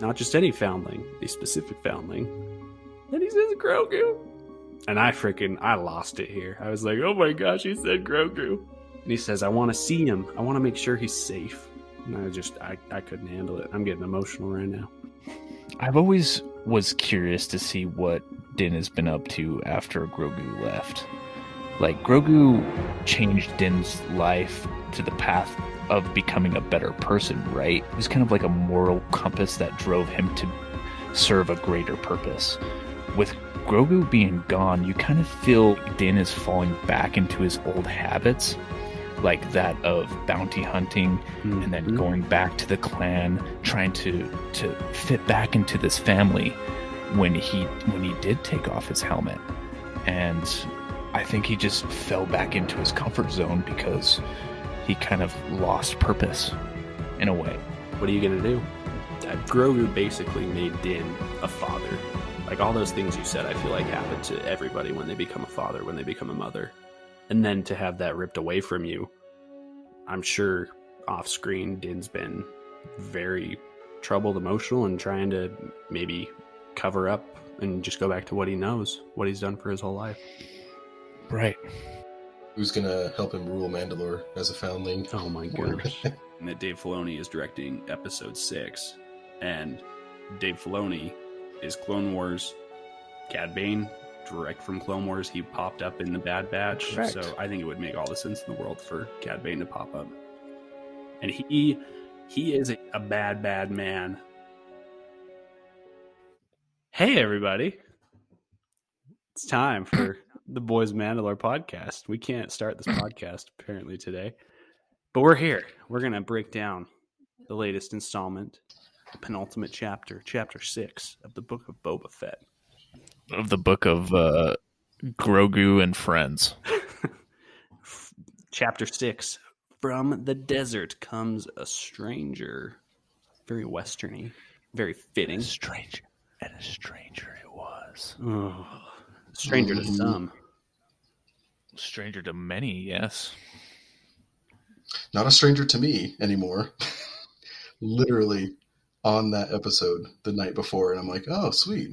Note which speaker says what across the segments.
Speaker 1: not just any foundling, a specific foundling. And he says Grogu. And I freaking I lost it here. I was like, oh my gosh, he said Grogu. And he says, I want to see him. I want to make sure he's safe. And I just I, I couldn't handle it. I'm getting emotional right now.
Speaker 2: I've always was curious to see what Din has been up to after Grogu left. Like Grogu changed Din's life to the path of becoming a better person, right? It was kind of like a moral compass that drove him to serve a greater purpose. With Grogu being gone, you kind of feel Din is falling back into his old habits, like that of bounty hunting and then
Speaker 1: Mhm.
Speaker 2: going back to the clan, trying to to fit back into this family when he when he did take off his helmet. And I think he just fell back into his comfort zone because he kind of lost purpose in a way.
Speaker 1: What are you gonna do? Uh, Grogu basically made Din a father. Like all those things you said, I feel like happen to everybody when they become a father, when they become a mother. And then to have that ripped away from you, I'm sure off screen, Din's been very troubled, emotional, and trying to maybe cover up and just go back to what he knows, what he's done for his whole life.
Speaker 2: Right.
Speaker 3: Who's gonna help him rule Mandalore as a foundling?
Speaker 1: Oh my gosh. and that Dave Filoni is directing episode six. And Dave Filoni is Clone Wars. Cad Bane, direct from Clone Wars, he popped up in the Bad Batch.
Speaker 2: Correct.
Speaker 1: So I think it would make all the sense in the world for Cad Bane to pop up. And he he is a, a bad, bad man. Hey everybody. It's time for the Boys Mandalore podcast. We can't start this podcast apparently today. But we're here. We're going to break down the latest installment, the penultimate chapter, chapter six of the book of Boba Fett.
Speaker 2: Of the book of uh, Grogu and Friends.
Speaker 1: Chapter six From the desert comes a stranger. Very westerny, very fitting.
Speaker 2: stranger. And a stranger it was.
Speaker 1: Oh, stranger to some.
Speaker 2: Stranger to many, yes.
Speaker 3: Not a stranger to me anymore. Literally on that episode the night before, and I'm like, oh, sweet.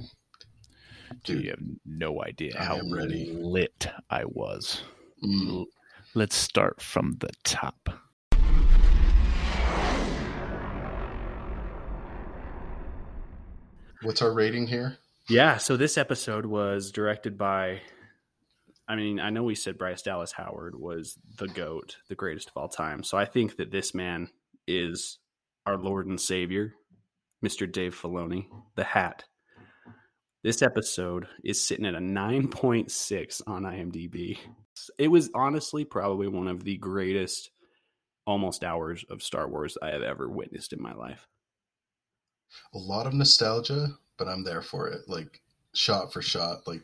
Speaker 2: Dude,
Speaker 3: Dude,
Speaker 2: you have no idea
Speaker 3: I
Speaker 2: how
Speaker 3: ready.
Speaker 2: lit I was.
Speaker 3: mm,
Speaker 2: Let's start from the top.
Speaker 3: what's our rating here?
Speaker 1: Yeah, so this episode was directed by. I mean, I know we said Bryce Dallas Howard was the GOAT, the greatest of all time. So I think that this man is our Lord and Savior, Mr. Dave Filoni, the hat. This episode is sitting at a 9.6 on IMDb. It was honestly probably one of the greatest almost hours of Star Wars I have ever witnessed in my life.
Speaker 3: A lot of nostalgia, but I'm there for it. Like shot for shot. Like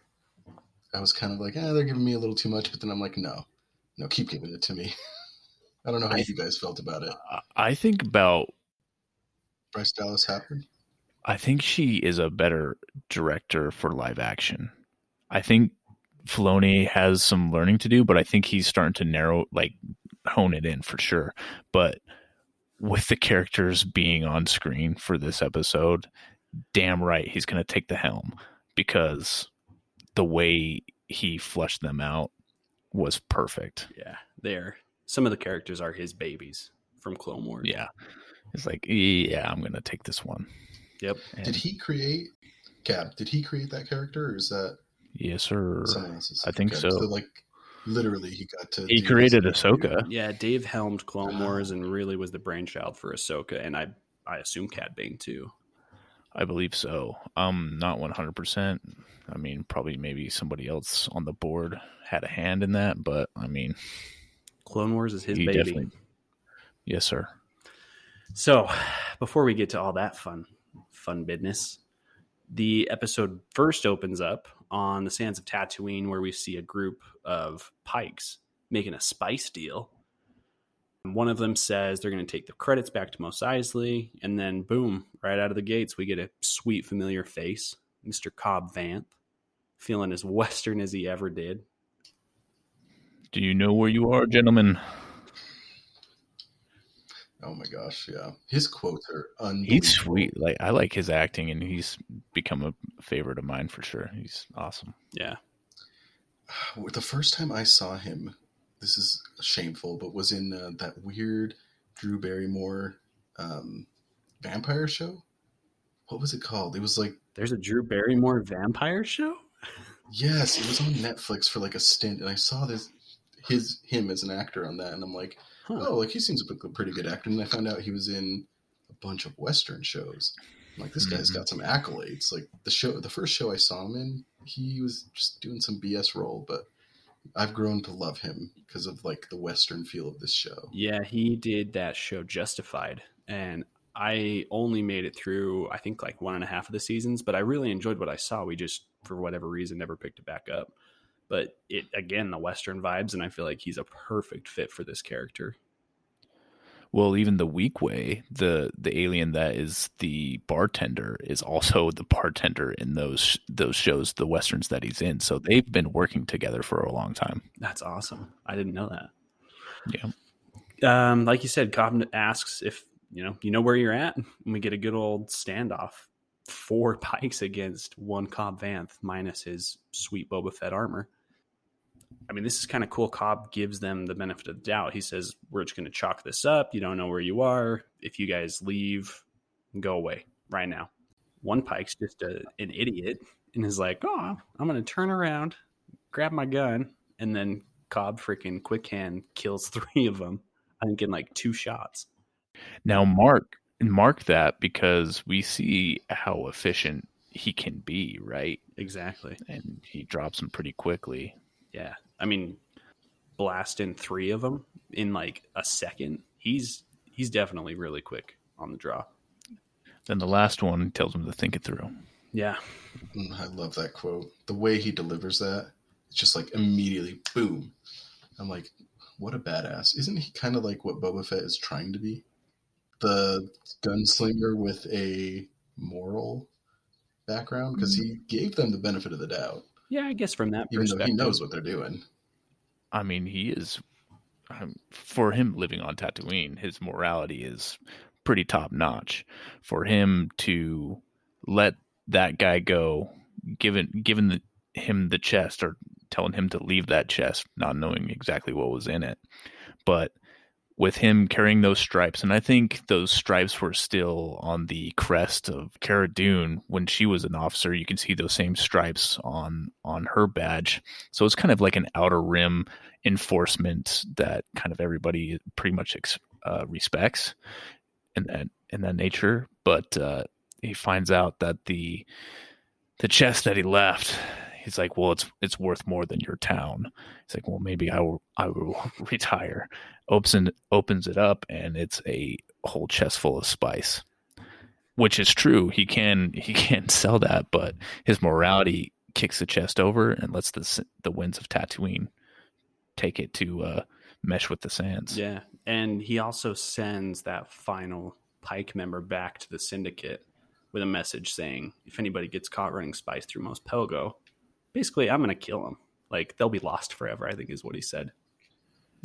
Speaker 3: I was kind of like, eh, they're giving me a little too much, but then I'm like, no, no, keep giving it to me. I don't know how
Speaker 2: I-
Speaker 3: you guys felt about it.
Speaker 2: I- I think about
Speaker 3: Bryce Dallas Howard.
Speaker 2: I think she is a better director for live action. I think Filoni has some learning to do, but I think he's starting to narrow, like, hone it in for sure. But with the characters being on screen for this episode, damn right he's going to take the helm because the way he fleshed them out was perfect.
Speaker 1: Yeah, there. Some of the characters are his babies from Clone Wars.
Speaker 2: Yeah. It's like, yeah, I'm going to take this one.
Speaker 1: Yep.
Speaker 2: And
Speaker 3: Did he create Cad? Did he create that character, or is that
Speaker 2: Yes, sir. I think
Speaker 3: Okay,
Speaker 2: so.
Speaker 3: like, literally, he got to.
Speaker 2: He created
Speaker 3: this.
Speaker 2: Ahsoka.
Speaker 1: Yeah, Dave helmed Clone Wars and really was the brainchild for Ahsoka, and I I assume Cad Bane too.
Speaker 2: I believe so. Um, not one hundred percent. I mean, probably maybe somebody else on the board had a hand in that, but I mean,
Speaker 1: Clone Wars is his baby.
Speaker 2: Yes, sir.
Speaker 1: So, before we get to all that fun, fun business, the episode first opens up on the sands of Tatooine, where we see a group of pikes making a spice deal. One of them says they're going to take the credits back to Mos Eisley, and then boom, right out of the gates, we get a sweet, familiar face, Mr. Cobb Vanth, feeling as Western as he ever did.
Speaker 2: Do you know where you are, gentlemen?
Speaker 3: Oh my gosh, yeah. His quotes are unbelievable.
Speaker 2: He's sweet. Like I like his acting, and he's become a favorite of mine for sure. He's awesome.
Speaker 1: Yeah.
Speaker 3: The first time I saw him, this is shameful, but was in uh, that weird Drew Barrymore um, vampire show. What was it called? It was like
Speaker 1: There's a Drew Barrymore vampire show?
Speaker 3: yes, it was on Netflix for like a stint, and I saw this his him as an actor on that, and I'm like,
Speaker 1: Huh.
Speaker 3: oh, like he seems like a pretty good actor. And I found out he was in a bunch of Western shows. I'm like, this guy's
Speaker 2: Mhm.
Speaker 3: got some accolades. Like the show, the first show I saw him in, he was just doing some BS role, but I've grown to love him because of like the Western feel of this show.
Speaker 1: Yeah, he did that show Justified, and I only made it through I think like one and a half of the seasons, but I really enjoyed what I saw. We just for whatever reason never picked it back up. But it again the Western vibes, and I feel like he's a perfect fit for this character.
Speaker 2: Well, even the Weequay, the the alien that is the bartender is also the bartender in those those shows, the westerns that he's in. So they've been working together for a long time.
Speaker 1: That's awesome. I didn't know that.
Speaker 2: Yeah.
Speaker 1: Um, like you said, Cobb asks if you know you know where you're at, and we get a good old standoff. Four pikes against one Cobb Vanth minus his sweet Boba Fett armor. I mean, this is kind of cool. Cobb gives them the benefit of the doubt. He says, "We're just going to chalk this up. You don't know where you are. If you guys leave, go away right now." One Pike's just a, an idiot and is like, "Oh, I'm going to turn around, grab my gun, and then Cobb freaking quick hand kills three of them. I think in like two shots.
Speaker 2: Now mark mark that because we see how efficient he can be, right?
Speaker 1: Exactly.
Speaker 2: And he drops them pretty quickly.
Speaker 1: Yeah. I mean, blasting three of them in like a second. He's he's definitely really quick on the draw.
Speaker 2: Then the last one tells him to think it through.
Speaker 1: Yeah.
Speaker 3: Mm, I love that quote. The way he delivers that, it's just like immediately boom. I'm like, what a badass. Isn't he kind of like what Boba Fett is trying to be? The gunslinger with a moral background? Because he gave them the benefit of the doubt,
Speaker 1: Yeah, I guess from that
Speaker 3: even though
Speaker 1: perspective.
Speaker 3: he knows what they're doing.
Speaker 2: I mean, he is um, for him living on Tatooine. His morality is pretty top notch. For him to let that guy go, given given the, him the chest or telling him to leave that chest, not knowing exactly what was in it, but with him carrying those stripes, and I think those stripes were still on the crest of Cara Dune when she was an officer. You can see those same stripes on on her badge. So it's kind of like an outer rim enforcement that kind of everybody pretty much ex- uh, respects in that in that nature. But uh, he finds out that the the chest that he left, he's like, well, it's it's worth more than your town. He's like, well, maybe I will I will retire. Opens opens it up, and it's a whole chest full of spice. Which is true. He can he can sell that, but his morality kicks the chest over and lets the the winds of Tatooine take it to uh, mesh with the sands.
Speaker 1: Yeah. And he also sends that final Pike member back to the syndicate with a message saying, if anybody gets caught running spice through Mos Pelgo, basically, I'm going to kill them. Like, they'll be lost forever, I think is what he said.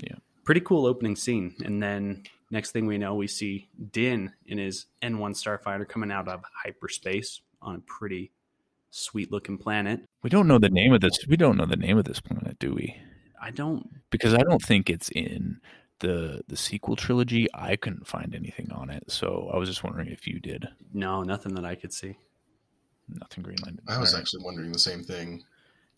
Speaker 2: Yeah.
Speaker 1: Pretty cool opening scene. And then next thing we know, we see Din in his N1 Starfighter coming out of hyperspace on a pretty sweet looking planet.
Speaker 2: We don't know the name of this. We don't know the name of this planet, do we?
Speaker 1: I don't
Speaker 2: Because I don't think it's in the the sequel trilogy. I couldn't find anything on it, so I was just wondering if you did.
Speaker 1: No, nothing that I could see.
Speaker 2: Nothing Greenland.
Speaker 3: I was
Speaker 2: All right.
Speaker 3: actually wondering the same thing.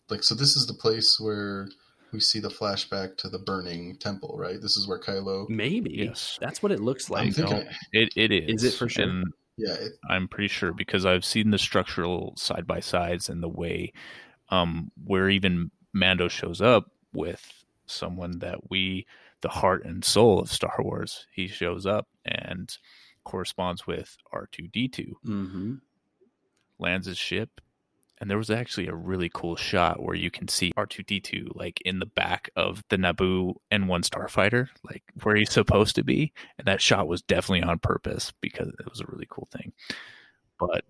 Speaker 3: Like, so this is the place where we see the flashback to the burning temple, right? This is where Kylo.
Speaker 1: Maybe.
Speaker 2: Yes.
Speaker 1: That's what it looks like.
Speaker 3: thinking,
Speaker 2: no. It it is.
Speaker 1: Is it for sure?
Speaker 2: And
Speaker 3: yeah, it,
Speaker 2: I'm pretty sure because I've seen the structural side by sides and the way um where even Mando shows up with someone that we the heart and soul of Star Wars. He shows up and corresponds with R2D2,
Speaker 1: Mm-hmm.
Speaker 2: lands his ship, and there was actually a really cool shot where you can see R2D2 like in the back of the Naboo N1 starfighter, like where he's supposed to be, and that shot was definitely on purpose because it was a really cool thing. But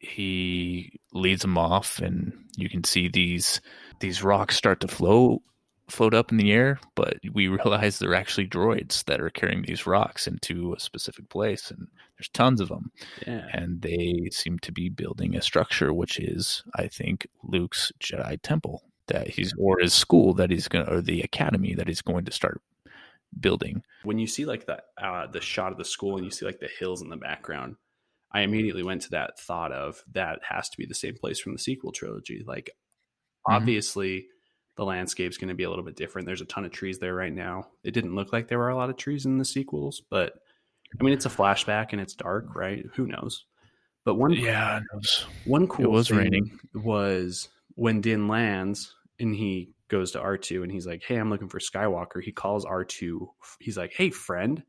Speaker 2: he leads them off and you can see these these rocks start to flow float up in the air, but we realize they're actually droids that are carrying these rocks into a specific place, and there's tons of them.
Speaker 1: Yeah.
Speaker 2: And they seem to be building a structure, which is, I think, Luke's Jedi temple that he's, or his school that he's going to, or the academy that he's going to start building.
Speaker 1: When you see like the uh, the shot of the school and you see like the hills in the background, I immediately went to that thought of that has to be the same place from the sequel trilogy. Like,
Speaker 2: Mhm.
Speaker 1: obviously, the landscape's going to be a little bit different. There's a ton of trees there right now. It didn't look like there were a lot of trees in the sequels, but I mean, it's a flashback and it's dark, right? Who knows? But one
Speaker 2: Yeah, it was-
Speaker 1: one cool
Speaker 2: was
Speaker 1: thing
Speaker 2: raining.
Speaker 1: was when Din lands and he goes to R2 and he's like, Hey, I'm looking for Skywalker. He calls R2. He's like, Hey, friend. And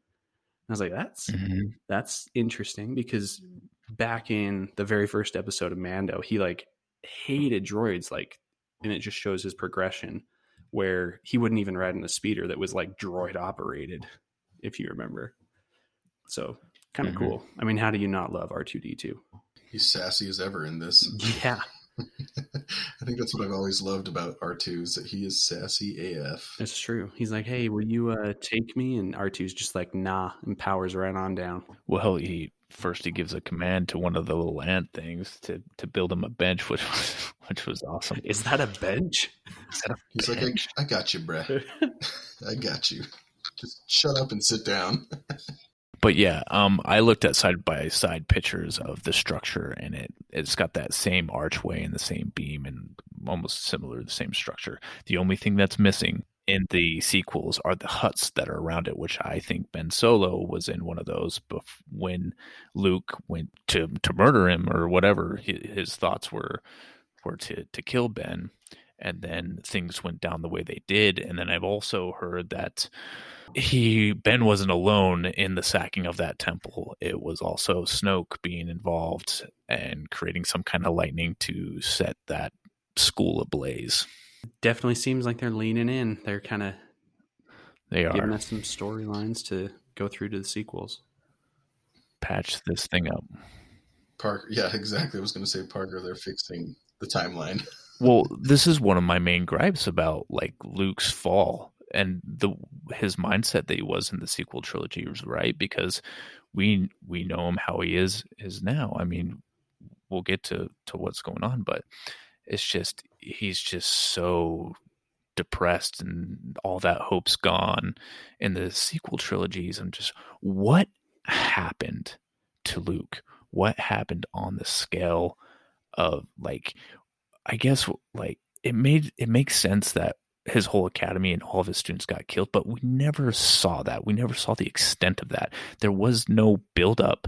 Speaker 1: I was like, That's
Speaker 2: Mhm.
Speaker 1: that's interesting because back in the very first episode of Mando, he like hated droids, like, and it just shows his progression where he wouldn't even ride in a speeder that was like droid operated, if you remember. So kind of
Speaker 2: Mhm.
Speaker 1: cool. I mean, how do you not love R2D2?
Speaker 3: He's sassy as ever in this.
Speaker 1: Yeah,
Speaker 3: I think that's what I've always loved about R2 is that he is sassy AF.
Speaker 1: it's true. He's like, Hey, will you uh, take me? And R2's just like, Nah, and powers right on down.
Speaker 2: Well, he first he gives a command to one of the little ant things to to build him a bench, which was which was awesome.
Speaker 1: Is that a bench?
Speaker 2: Is that a
Speaker 3: He's like. I, I got you, bruh. I got you. Just shut up and sit down.
Speaker 2: But yeah, um, I looked at side by side pictures of the structure, and it it's got that same archway and the same beam, and almost similar the same structure. The only thing that's missing in the sequels are the huts that are around it, which I think Ben Solo was in one of those. Bef- when Luke went to to murder him or whatever, hi- his thoughts were were to to kill Ben, and then things went down the way they did. And then I've also heard that he Ben wasn't alone in the sacking of that temple. It was also Snoke being involved and creating some kind of lightning to set that school ablaze.
Speaker 1: Definitely seems like they're leaning in. They're kind of
Speaker 2: They are giving
Speaker 1: us some storylines to go through to the sequels.
Speaker 2: patch this thing up.
Speaker 3: Parker, yeah, exactly. I was going to say Parker. They're fixing the timeline.
Speaker 2: Well, this is one of my main gripes about like Luke's fall and the his mindset that he was in the sequel trilogy was right because we we know him how he is is now. I mean, we'll get to to what's going on, but it's just he's just so depressed and all that hope's gone in the sequel trilogies. I'm just what happened to Luke? What happened on the scale of like I guess like it made it makes sense that his whole academy and all of his students got killed, but we never saw that. We never saw the extent of that. There was no build up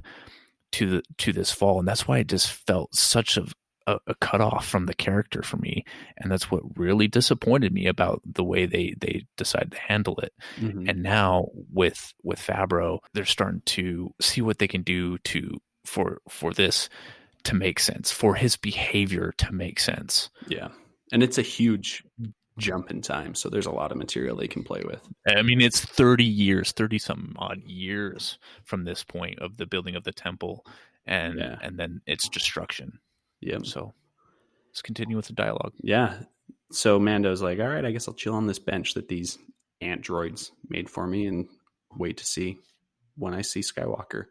Speaker 2: to the to this fall, and that's why it just felt such a a, a cutoff from the character for me, and that's what really disappointed me about the way they they decided to handle it.
Speaker 1: Mhm.
Speaker 2: And now with with Favreau, they're starting to see what they can do to for for this to make sense, for his behavior to make sense.
Speaker 1: Yeah, and it's a huge jump in time, so there's a lot of material they can play with.
Speaker 2: I mean, it's 30 years, 30 some odd years from this point of the building of the temple and
Speaker 1: Yeah.
Speaker 2: and then its destruction.
Speaker 1: Yeah.
Speaker 2: So let's continue with the dialogue.
Speaker 1: Yeah. So Mando's like, all right, I guess I'll chill on this bench that these ant droids made for me and wait to see when I see Skywalker.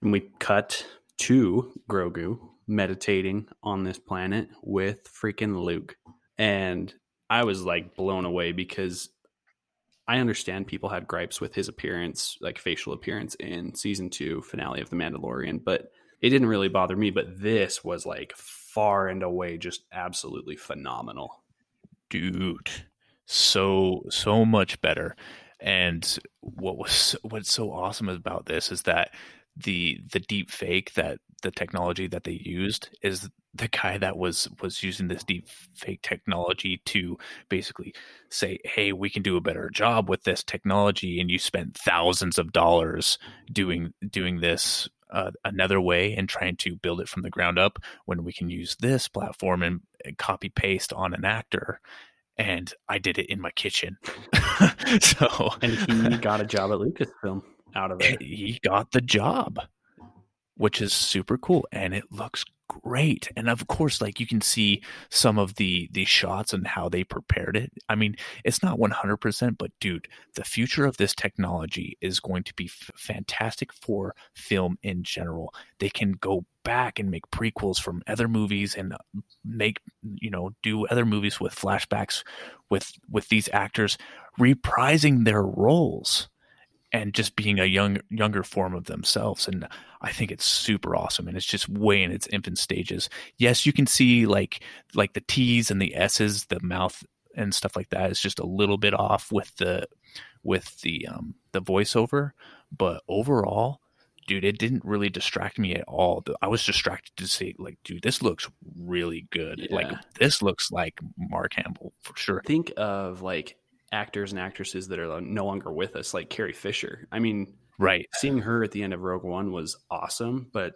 Speaker 1: And we cut to Grogu meditating on this planet with freaking Luke. And I was like blown away because I understand people had gripes with his appearance, like facial appearance in season two finale of The Mandalorian, but it didn't really bother me. But this was like far and away just absolutely phenomenal.
Speaker 2: Dude, so so much better. And what was what's so awesome about this is that the the deep fake that the technology that they used is the guy that was was using this deep fake technology to basically say hey we can do a better job with this technology and you spent thousands of dollars doing doing this uh, another way and trying to build it from the ground up when we can use this platform and, and copy paste on an actor and i did it in my kitchen. So
Speaker 1: And he got a job at Lucasfilm out of it.
Speaker 2: he got the job which is super cool and it looks great. And of course like you can see some of the the shots and how they prepared it. I mean it's not 100% but dude the future of this technology is going to be f- fantastic for film in general. They can go back and make prequels from other movies and uh, make you know do other movies with flashbacks with with these actors reprising their roles and just being a young younger form of themselves. And i think it's super awesome and it's just way in its infant stages. Yes you can see like like the t's and the s's the mouth and stuff like that is just a little bit off with the with the um the voiceover. But overall dude it didn't really distract me at all. I was distracted to see like dude this looks really good.
Speaker 1: Yeah.
Speaker 2: like this looks like mark hamill for sure.
Speaker 1: Think of like actors and actresses that are uh, no longer with us, like Carrie Fisher. I mean,
Speaker 2: right
Speaker 1: seeing her at the end of Rogue One was awesome, but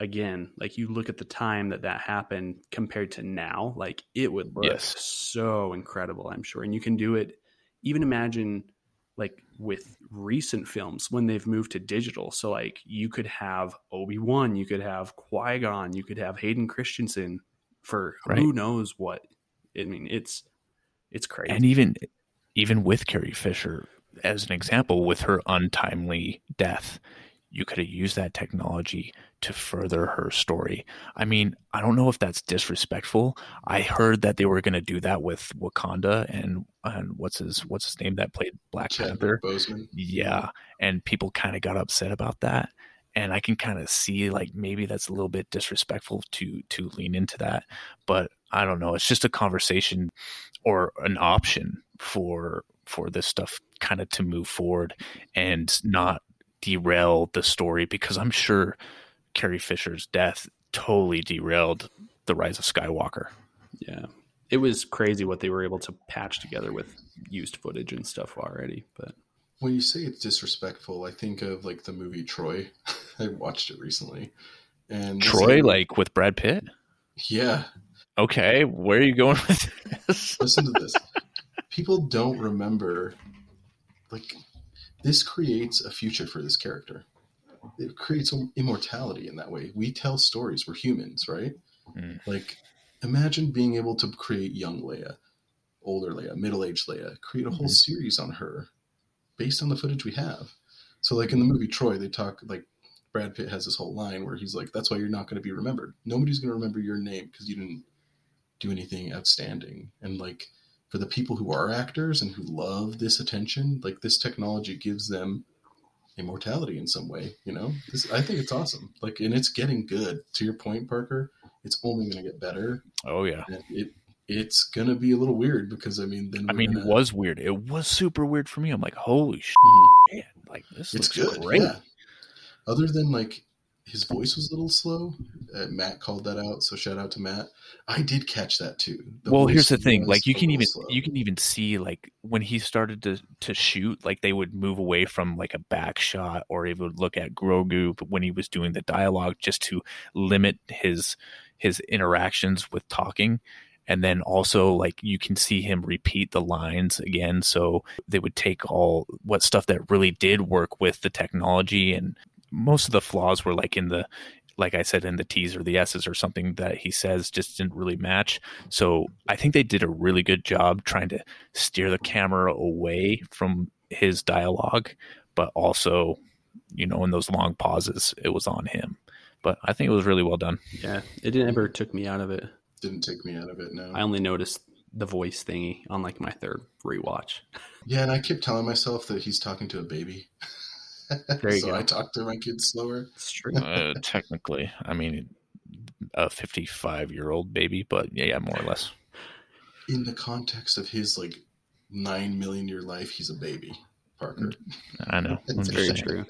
Speaker 1: again, like you look at the time that that happened compared to now, like it would look
Speaker 2: Yes.
Speaker 1: so incredible, I'm sure. And you can do it even imagine like with recent films when they've moved to digital. So like you could have Obi-Wan, you could have Qui-Gon, you could have Hayden Christensen for
Speaker 2: Right.
Speaker 1: who knows what. I mean, it's it's crazy.
Speaker 2: and even even with Carrie Fisher as an example with her untimely death you could have used that technology to further her story. I mean i don't know if that's disrespectful. I heard that they were going to do that with wakanda and and what's his what's his name that played black panther?
Speaker 3: Boseman.
Speaker 2: yeah and people kind of got upset about that and i can kind of see like maybe that's a little bit disrespectful to to lean into that but i don't know. It's just a conversation or an option for for this stuff kind of to move forward and not derail the story because i'm sure carrie fisher's death totally derailed the rise of skywalker
Speaker 1: Yeah. It was crazy what they were able to patch together with used footage and stuff already. But
Speaker 3: When you say it's disrespectful, I think of like the movie Troy. I watched it recently, and
Speaker 2: troy
Speaker 3: is-
Speaker 2: like with brad pitt
Speaker 3: yeah.
Speaker 2: okay where are you going with this
Speaker 3: Listen to this. People don't remember, like, this creates a future for this character. It creates immortality in that way. We tell stories. We're humans, right?
Speaker 2: Mm.
Speaker 3: Like, imagine being able to create young Leia, older Leia, middle aged Leia, create a whole
Speaker 2: Mhm.
Speaker 3: series on her based on the footage we have. So, like in the movie Troy, they talk like Brad Pitt has this whole line where he's like, "That's why you're not going to be remembered. Nobody's going to remember your name because you didn't do anything outstanding." And like for the people who are actors and who love this attention, like this technology gives them immortality in some way. You know, this I think it's awesome. Like, and it's getting good. To your point, Parker, it's only going to get better.
Speaker 2: oh yeah
Speaker 3: it it's going to be a little weird because I mean, then
Speaker 2: I mean,
Speaker 3: gonna-
Speaker 2: was weird. It was super weird for me. I'm like, holy shit! Mm-hmm. Like this
Speaker 3: it's good.
Speaker 2: great.
Speaker 3: Yeah. Other than like his voice was a little slow. Uh, Matt called that out, so shout out to Matt. I did catch that too. The
Speaker 2: well, here's the thing: like, you can even
Speaker 3: slow.
Speaker 2: you can even see like when he started to to shoot, like they would move away from like a back shot, or he would look at Grogu when he was doing the dialogue, just to limit his his interactions with talking. And then also, like, you can see him repeat the lines again. So they would take all what stuff that really did work with the technology, and most of the flaws were like in the, like I said, in the T's or the S's or something that he says just didn't really match. So I think they did a really good job trying to steer the camera away from his dialogue, but also, you know, in those long pauses, it was on him. But I think it was really well done.
Speaker 1: yeah, it never took me out of it.
Speaker 3: didn't take me out of it. No.
Speaker 1: I only noticed the voice thingy on like my third rewatch.
Speaker 3: Yeah, and I kept telling myself that he's talking to a baby.
Speaker 1: There you
Speaker 3: so
Speaker 1: go.
Speaker 3: I talk to my kids slower.
Speaker 1: It's true.
Speaker 2: Uh, technically, I mean, a 55 year old baby, but yeah, yeah, more or less.
Speaker 3: In the context of his like nine million year life, he's a baby, Parker.
Speaker 2: I know. I'm
Speaker 1: It's
Speaker 2: just
Speaker 1: very true.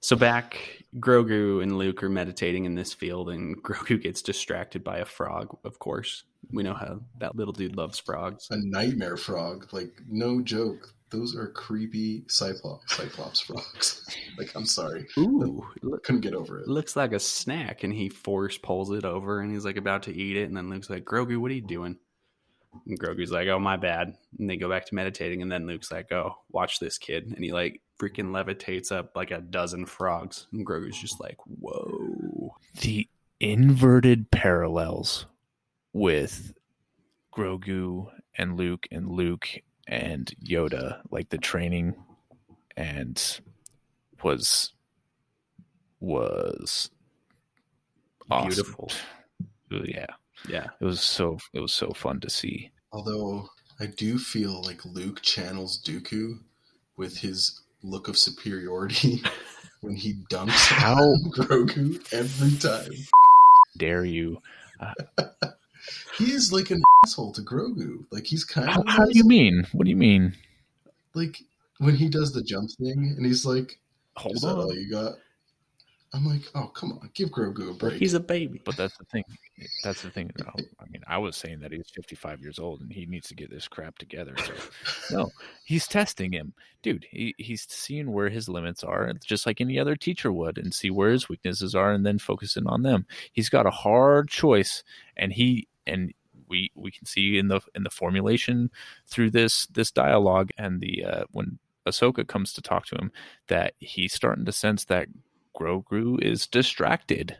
Speaker 1: So back, Grogu and Luke are meditating in this field, and Grogu gets distracted by a frog. Of course, we know how that little dude loves frogs.
Speaker 3: A nightmare frog, like no joke. Those are creepy cyclops, cyclops frogs. like I'm sorry,
Speaker 1: Ooh, look,
Speaker 3: couldn't get over it.
Speaker 1: looks like a snack, and he force pulls it over, and he's like about to eat it, and then Luke's like, "Grogu, what are you doing?" And Grogu's like, "Oh, my bad." And they go back to meditating, and then Luke's like, "Oh, watch this kid," and he like freaking levitates up like a dozen frogs, and Grogu's just like, "Whoa!"
Speaker 2: The inverted parallels with Grogu and Luke and Luke and Yoda, like the training and was was awesome.
Speaker 1: Beautiful.
Speaker 2: Yeah.
Speaker 1: Yeah,
Speaker 2: It was so it was so fun to see.
Speaker 3: Although I do feel like Luke channels Dooku with his look of superiority when he dunks out Grogu every time.
Speaker 2: Dare you?
Speaker 3: Uh, He is like an asshole to Grogu. Like he's kind
Speaker 2: How,
Speaker 3: of
Speaker 2: how do you mean? What do you mean?
Speaker 3: like when he does the jump thing and he's like,
Speaker 2: Hold
Speaker 3: "Is that all
Speaker 2: on.
Speaker 3: you got?" I'm like, "Oh, come on, give Grogu a break."
Speaker 1: he's a baby.
Speaker 2: But that's the thing. That's the thing. Oh, I mean, I was saying that he's 55 years old and he needs to get this crap together. So, no, he's testing him, dude. He, he's seeing where his limits are, just like any other teacher would, and see where his weaknesses are, and then focusing on them. He's got a hard choice, and he and we we can see in the in the formulation through this this dialogue and the uh, when Ahsoka comes to talk to him that he's starting to sense that Grogu is distracted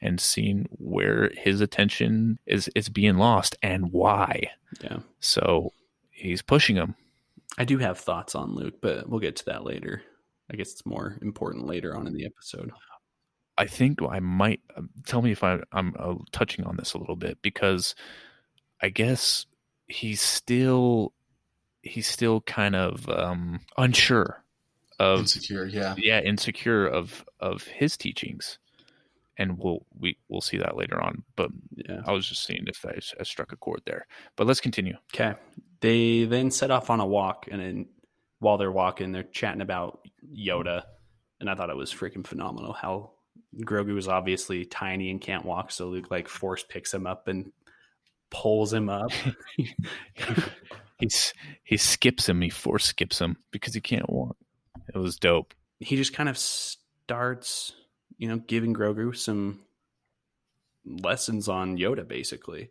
Speaker 2: and seeing where his attention is is being lost and why.
Speaker 1: Yeah,
Speaker 2: So he's pushing him.
Speaker 1: I do have thoughts on Luke, but we'll get to that later. I guess it's more important later on in the episode.
Speaker 2: I think I might um, tell me if I, I'm uh, touching on this a little bit because I guess he's still he's still kind of um, unsure of
Speaker 3: insecure. Yeah,
Speaker 2: yeah insecure of of his teachings, and we'll we we'll see that later on. But
Speaker 1: Yeah.
Speaker 2: I was just seeing if I, I struck a chord there. But let's continue.
Speaker 1: Okay. They then set off on a walk, and then while they're walking, they're chatting about Yoda, and I thought it was freaking phenomenal how Grogu is obviously tiny and can't walk, so Luke like force picks him up and pulls him up.
Speaker 2: He's he skips him. He force skips him because he can't walk. It was dope.
Speaker 1: he just kind of starts, you know, giving Grogu some lessons on Yoda, basically.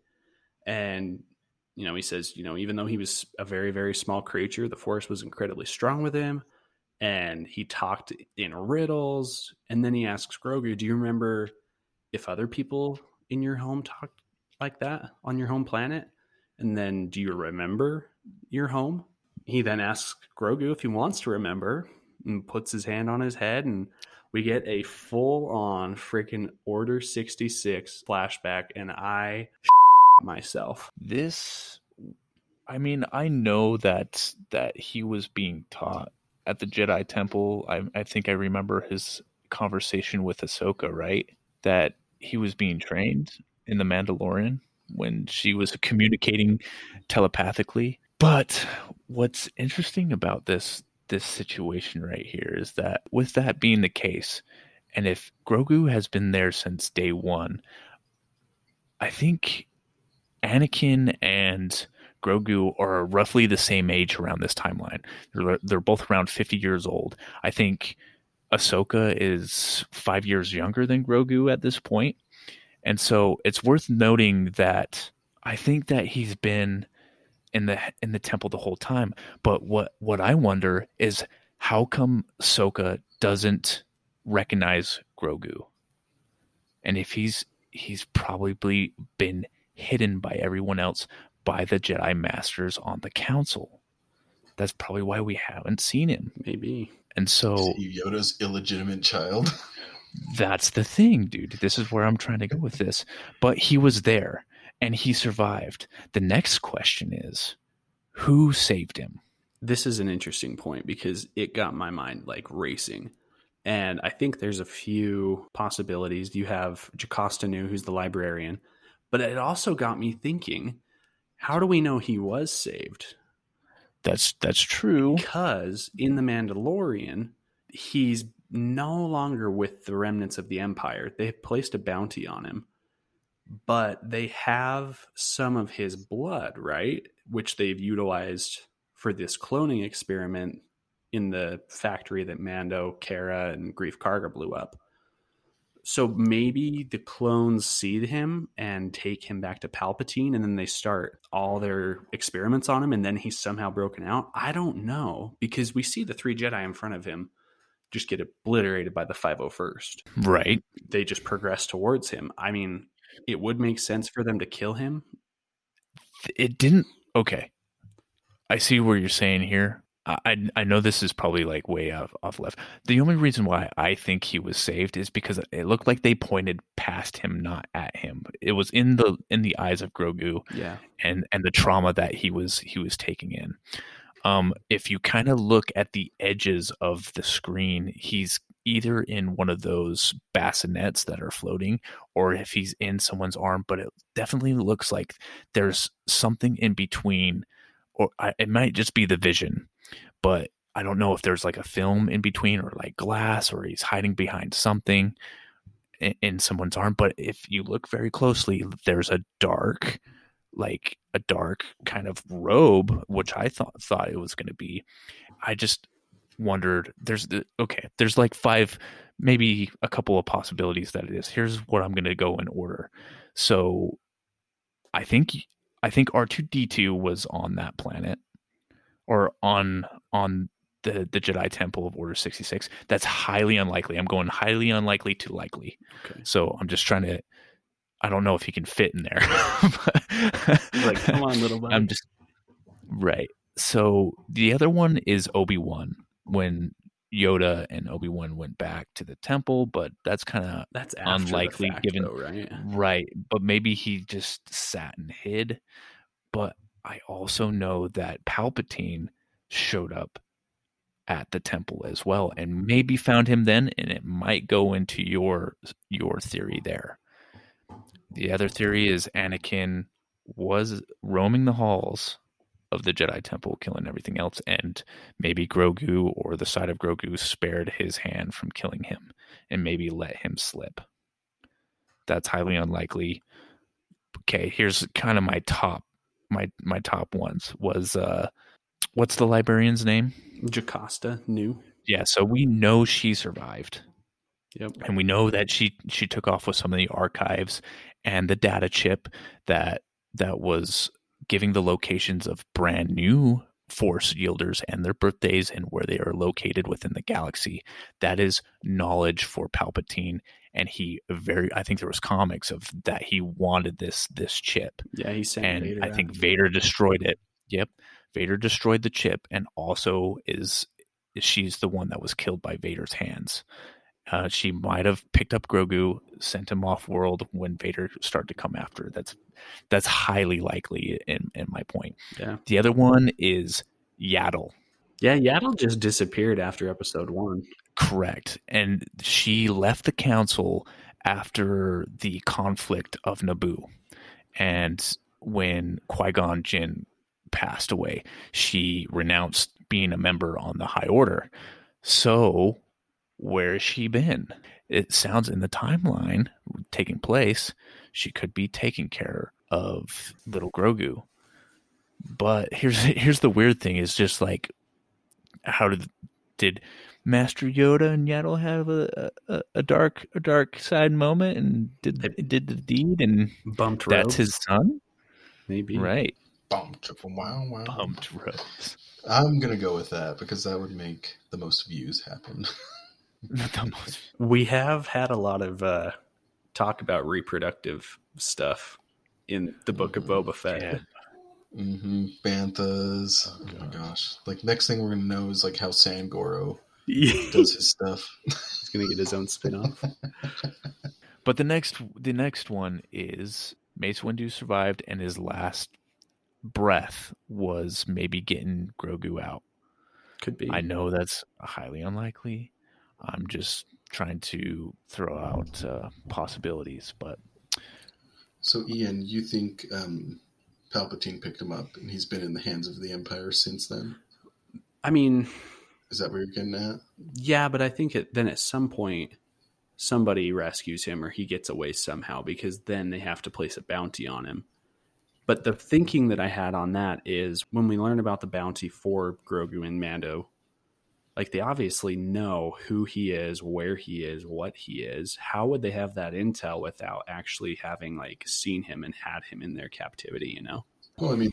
Speaker 1: And, you know, he says, you know, even though he was a very, very small creature, the Force was incredibly strong with him. And he talked in riddles. And then he asks Grogu, Do you remember if other people in your home talked like that on your home planet? And then, do you remember your home? He then asks Grogu if he wants to remember and puts his hand on his head and we get a full on freaking order 66 flashback and i myself
Speaker 2: This, I mean, I know that that he was being taught at the Jedi Temple. I, I think I remember his conversation with Ahsoka, right? That he was being trained in the Mandalorian when she was communicating telepathically. But what's interesting about this this situation right here is that with that being the case, and if Grogu has been there since day one, I think Anakin and Grogu are roughly the same age around this timeline. They're, they're both around 50 years old. I think Ahsoka is five years younger than Grogu at this point. And so it's worth noting that I think that he's been in the in the temple the whole time. But what what I wonder is how come Ahsoka doesn't recognize Grogu? And if he's he's probably been hidden by everyone else by the Jedi Masters on the Council. That's probably why we haven't seen him.
Speaker 1: maybe
Speaker 2: And so
Speaker 3: Is he Yoda's illegitimate child.
Speaker 2: that's the thing, dude. This is where I'm trying to go with this. But he was there and he survived. The next question is who saved him?
Speaker 1: this is an interesting point because it got my mind like racing and i think there's a few possibilities you have Jocasta Nu, who's the librarian but it also got me thinking how do we know he was saved
Speaker 2: That's that's true.
Speaker 1: because in the Mandalorian, he's no longer with the remnants of the Empire. They've placed a bounty on him, but they have some of his blood, right? Which they've utilized for this cloning experiment in the factory that Mando, Cara, and Greef Karga blew up. So maybe the clones see him and take him back to Palpatine, and then they start all their experiments on him, and then he's somehow broken out. I don't know because we see the three Jedi in front of him just get obliterated by the 501st.
Speaker 2: Right.
Speaker 1: They just progress towards him. I mean, it would make sense for them to kill him.
Speaker 2: It didn't. Okay. I see where you're saying here. I I know this is probably like way off, off left. The only reason why I think he was saved is because it looked like they pointed past him, not at him. It was in the in the eyes of Grogu,
Speaker 1: Yeah.
Speaker 2: and and the trauma that he was he was taking in. Um, if you kind of look at the edges of the screen, he's either in one of those bassinets that are floating, or if he's in someone's arm. But it definitely looks like there's something in between, or I, it might just be the vision but I don't know if there's like a film in between or like glass or he's hiding behind something in, in, someone's arm. But if you look very closely, there's a dark, like a dark kind of robe, which I thought thought it was going to be. I just wondered. There's the okay. There's like five, maybe a couple of possibilities that it is. Here's what I'm going to go in order. So, I think I think R two D two was on that planet or on on the the Jedi Temple of Order 66. That's highly unlikely. I'm going highly unlikely to likely.
Speaker 1: Okay.
Speaker 2: So I'm just trying to I don't know if he can fit in there.
Speaker 1: like, come on, little buddy.
Speaker 2: I'm just right. So the other one is Obi-Wan when Yoda and Obi Wan went back to the temple, but that's kind of
Speaker 1: that's
Speaker 2: unlikely
Speaker 1: fact,
Speaker 2: given
Speaker 1: though, right?
Speaker 2: Right, but maybe he just sat and hid. But I also know that Palpatine showed up at the temple as well and maybe found him then and it might go into your your theory there. The other theory is Anakin was roaming the halls of the Jedi Temple, killing everything else, and maybe Grogu or the side of Grogu spared his hand from killing him and maybe let him slip. That's highly unlikely. Okay, here's kind of my top my my top ones was uh what's the librarian's name?
Speaker 1: Jocasta Nu.
Speaker 2: Yeah, so we know she survived.
Speaker 1: Yep.
Speaker 2: And we know that she she took off with some of the archives and the data chip that that was giving the locations of brand new force wielders and their birthdays and where they are located within the galaxy. That is knowledge for Palpatine and he very I think there was comics of that he wanted this this chip.
Speaker 1: Yeah, he sent
Speaker 2: and
Speaker 1: Vader
Speaker 2: I think
Speaker 1: out.
Speaker 2: Vader destroyed it. Yep. Vader destroyed the chip and also is she's the one that was killed by Vader's hands. Uh, she might have picked up Grogu, sent him off world when Vader started to come after. That's that's highly likely in in my point.
Speaker 1: Yeah.
Speaker 2: The other one is Yaddle.
Speaker 1: Yeah, Yaddle just disappeared after episode one.
Speaker 2: Correct. And she left the council after the conflict of Naboo. And when Qui Gon Jinn passed away, she renounced being a member on the High Order. So, where has she been? It sounds in the timeline taking place, she could be taking care of little Grogu. But here's here's the weird thing is just like how did did Master Yoda and Yaddle have a, a, a dark a dark side moment and did did the deed and
Speaker 1: Bumped
Speaker 2: that's
Speaker 1: roads,
Speaker 2: his son,
Speaker 1: maybe.
Speaker 2: right?
Speaker 3: Bumped. Wow, wow.
Speaker 2: Bumped rose.
Speaker 3: I'm gonna go with that because that would make the most views happen.
Speaker 2: The most-
Speaker 1: We have had a lot of uh, talk about reproductive stuff in the Book of Boba Fett.
Speaker 2: yeah.
Speaker 3: mm-hmm. Banthas. Oh my gosh! Like next thing we're gonna know is like how Sangoro
Speaker 1: He's
Speaker 3: does his stuff.
Speaker 1: He's gonna get his own spin-off.
Speaker 2: But the next the next one is Mace Windu survived and his last breath was maybe getting Grogu out.
Speaker 1: Could be.
Speaker 2: I know that's highly unlikely. I'm just trying to throw out uh, possibilities, but
Speaker 3: So Ian, you think um, Palpatine picked him up and he's been in the hands of the Empire since then?
Speaker 1: I mean,
Speaker 3: Is that where you're getting at?
Speaker 1: yeah, but I think it, then at some point somebody rescues him or he gets away somehow because then they have to place a bounty on him. But the thinking that I had on that is when we learn about the bounty for Grogu and Mando, Like they obviously know who he is, where he is, what he is. How would they have that intel without actually having like seen him and had him in their captivity, you know?
Speaker 3: Well, I mean,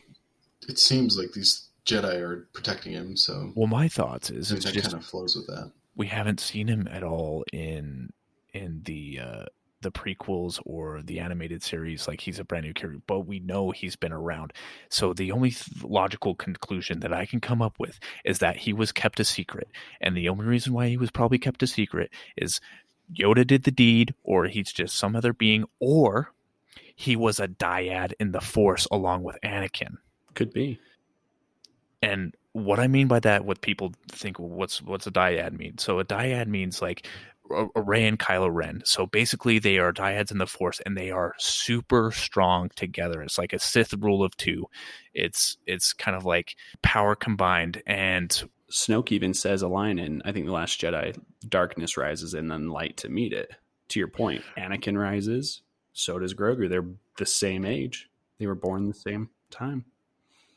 Speaker 3: it seems like these Jedi are protecting him, so
Speaker 2: Well, my thoughts is
Speaker 3: I
Speaker 2: it's
Speaker 3: that
Speaker 2: just
Speaker 3: kind of flows with that.
Speaker 2: we haven't seen him at all in in the uh the prequels or the animated series like he's a brand new character but we know he's been around so the only th- logical conclusion that i can come up with is that he was kept a secret and the only reason why he was probably kept a secret is yoda did the deed or he's just some other being or he was a dyad in the force along with anakin
Speaker 1: Could be.
Speaker 2: And what I mean by that, what people think, what's what's a dyad mean? So a dyad means like Rey and Kylo Ren. So basically, they are dyads in the Force, and they are super strong together. It's like a Sith rule of two. It's it's kind of like power combined, and
Speaker 1: Snoke even says a line in I think the Last Jedi: "Darkness rises and then light to meet it." To your point, Anakin rises, so does Grogu. They're the same age. They were born the same time.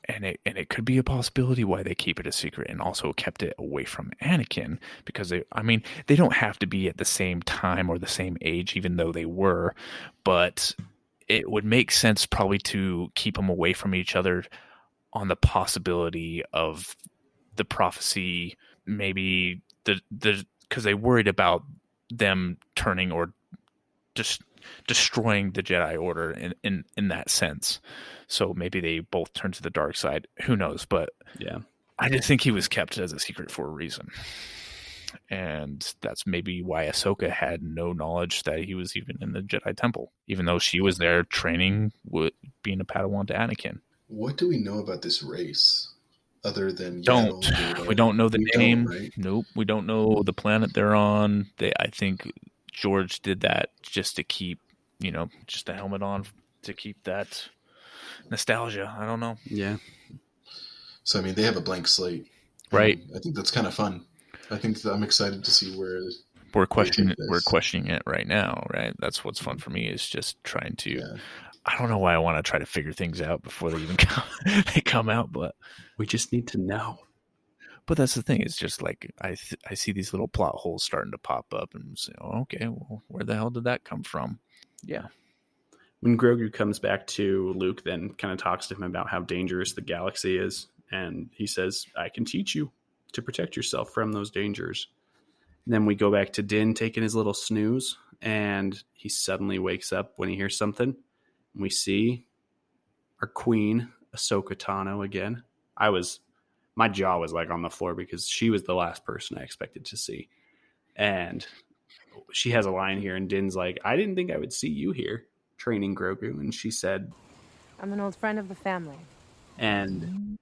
Speaker 2: And it and it could be a possibility why they keep it a secret and also kept it away from Anakin because they I mean they don't have to be at the same time or the same age even though they were but it would make sense probably to keep them away from each other on the possibility of the prophecy maybe the the because they worried about them turning or just destroying the Jedi Order in, in in that sense. So maybe they both turn to the dark side. Who knows? But
Speaker 1: Yeah,
Speaker 2: I just think he was kept as a secret for a reason. And that's maybe why Ahsoka had no knowledge that he was even in the Jedi Temple, even though she was there training, with being a Padawan to Anakin.
Speaker 3: What do we know about this race other than
Speaker 2: Don't
Speaker 3: Yaddle,
Speaker 2: we don't know the
Speaker 3: We
Speaker 2: name?
Speaker 3: right?
Speaker 2: Nope, we don't know the planet they're on. They, I think George did that just to keep, you know, just a helmet on to keep that nostalgia. I don't know.
Speaker 1: yeah.
Speaker 3: So I mean, they have a blank slate,
Speaker 2: Right.
Speaker 3: I think that's kind of fun. I think that I'm excited to see where.
Speaker 2: we're questioning
Speaker 3: take
Speaker 2: we're questioning it right now right that's what's fun for me is just trying to
Speaker 3: Yeah,
Speaker 2: i don't know why i want to try to figure things out before they even come they come out but
Speaker 1: We just need to know.
Speaker 2: But that's the thing it's just like i th- i see these little plot holes starting to pop up and say oh, okay well where the hell did that come from yeah
Speaker 1: when Grogu comes back to Luke, then kind of talks to him about how dangerous the galaxy is, and he says, "I can teach you to protect yourself from those dangers." And then we go back to Din taking his little snooze, and he suddenly wakes up when he hears something. And we see our queen, Ahsoka Tano, again. I was, my jaw was like on the floor because she was the last person I expected to see, and she has a line here, and Din's like, "I didn't think I would see you here." training Grogu, and she said,
Speaker 4: I'm an old friend of the family.
Speaker 1: and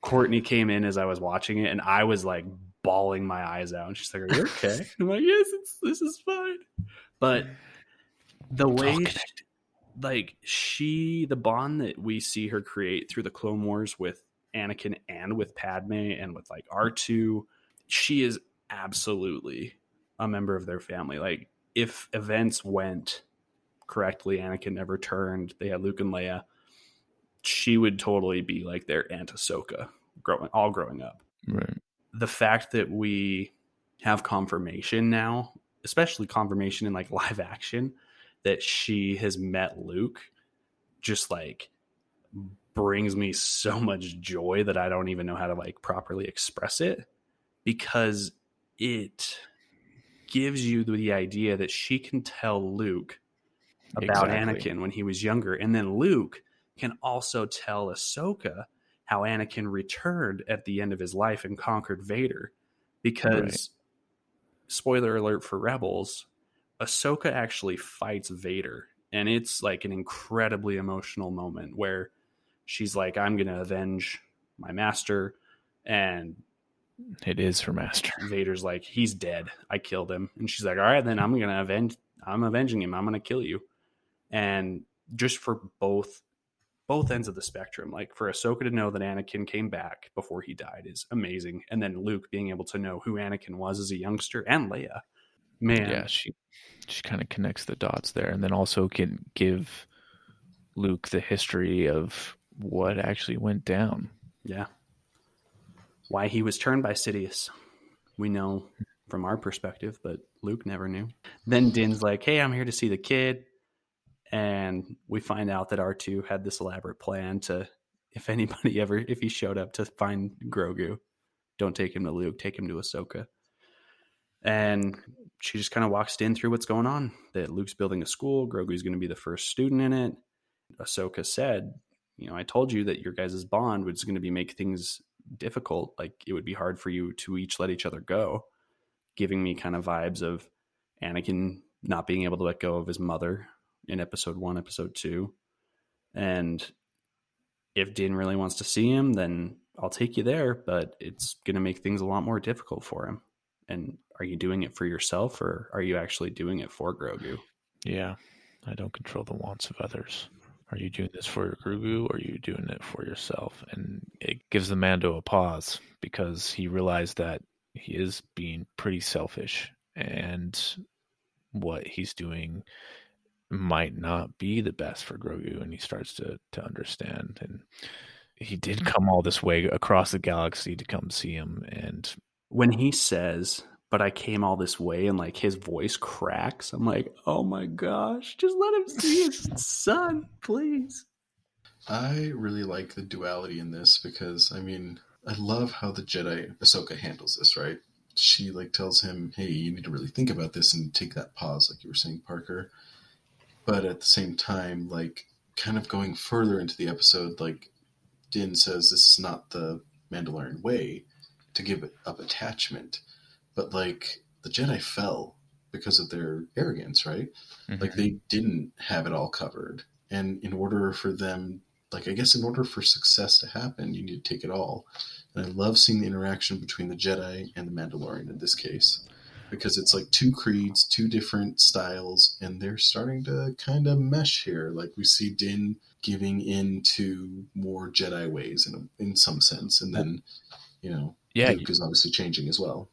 Speaker 1: Courtney came in as I was watching it, and I was like bawling my eyes out. And she's like, "Are you okay?" And I'm like, "Yes, it's this is fine." But the way,
Speaker 2: connected.
Speaker 1: like she, the bond that we see her create through the Clone Wars with Anakin and with Padme and with like R two, she is absolutely a member of their family. Like if events went correctly, Anakin never turned. They had Luke and Leia. She would totally be like their Aunt Ahsoka, growing all growing up.
Speaker 2: right
Speaker 1: The fact that we have confirmation now, especially confirmation in like live action, that she has met Luke, just like brings me so much joy that I don't even know how to like properly express it because it gives you the idea that she can tell Luke about
Speaker 2: Exactly.
Speaker 1: Anakin when he was younger, and then Luke can also tell Ahsoka how Anakin returned at the end of his life and conquered Vader. Because, spoiler alert for Rebels, Ahsoka actually fights Vader, and it's like an incredibly emotional moment where she's like, "I'm going to avenge my master," and
Speaker 2: it is her master
Speaker 1: Vader's like, he's dead. I killed him. And she's like, all right, then I'm going to avenge, I'm avenging him. I'm going to kill you. And just for both, both ends of the spectrum, like for Ahsoka to know that Anakin came back before he died is amazing. And then Luke being able to know who Anakin was as a youngster and Leia, man.
Speaker 2: yeah she she kind of connects the dots there and then also can give luke the history of what actually went down
Speaker 1: Yeah. why he was turned by Sidious. We know from our perspective, but Luke never knew. Then Din's like, "Hey, I'm here to see the kid," and we find out that R two had this elaborate plan to, if anybody ever, if he showed up to find Grogu, don't take him to Luke, take him to Ahsoka. And she just kind of walks Din through what's going on. That Luke's building a school, Grogu's going to be the first student in it. Ahsoka said, "You know, I told you that your guys' bond was going to be make things difficult. Like it would be hard for you to each let each other go." Giving me kind of vibes of Anakin not being able to let go of his mother in episode one, episode two. And if Din really wants to see him, then I'll take you there, but it's going to make things a lot more difficult for him. And are you doing it for yourself or are you actually doing it for Grogu?
Speaker 2: Yeah, I don't control the wants of others. Are you doing this for your Grogu or are you doing it for yourself? And it gives the Mando a pause because he realized that he is being pretty selfish and what he's doing might not be the best for Grogu and he starts to to understand and he did mm-hmm. come all this way across the galaxy to come see him and
Speaker 1: When he says, but I came all this way and like his voice cracks, I'm like, oh my gosh, just let him see his son, please.
Speaker 3: I really like the duality in this because I mean I love how the Jedi Ahsoka handles this, right? She like tells him, "Hey, you need to really think about this and take that pause, like you were saying, Parker." But at the same time, like kind of going further into the episode, like Din says, this is not the Mandalorian way to give up attachment, but like the Jedi fell because of their arrogance, right? Mm-hmm. Like they didn't have it all covered, and in order for them like I guess in order for success to happen, you need to take it all. And I love seeing the interaction between the Jedi and the Mandalorian in this case. Because it's like two creeds, two different styles, and they're starting to kind of mesh here. Like we see Din giving in to more Jedi ways in a, in some sense, and then you know
Speaker 2: yeah
Speaker 3: Luke is obviously changing as well.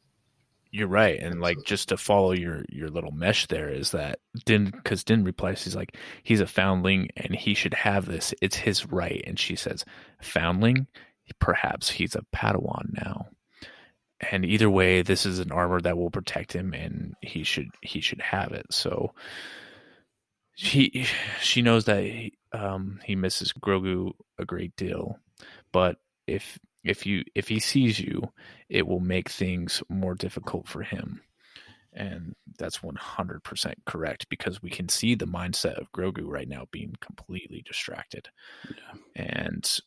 Speaker 2: You're right, and like just to follow your your little mesh there is that Din because Din replies he's like he's a foundling and he should have this. It's his right, and she says foundling. Perhaps he's a Padawan now, and either way, this is an armor that will protect him, and he should he should have it. So she she knows that he, um, he misses Grogu a great deal, but if if you if he sees you, it will make things more difficult for him. And that's 100% correct because we can see the mindset of Grogu right now being completely distracted.
Speaker 1: Yeah.
Speaker 2: And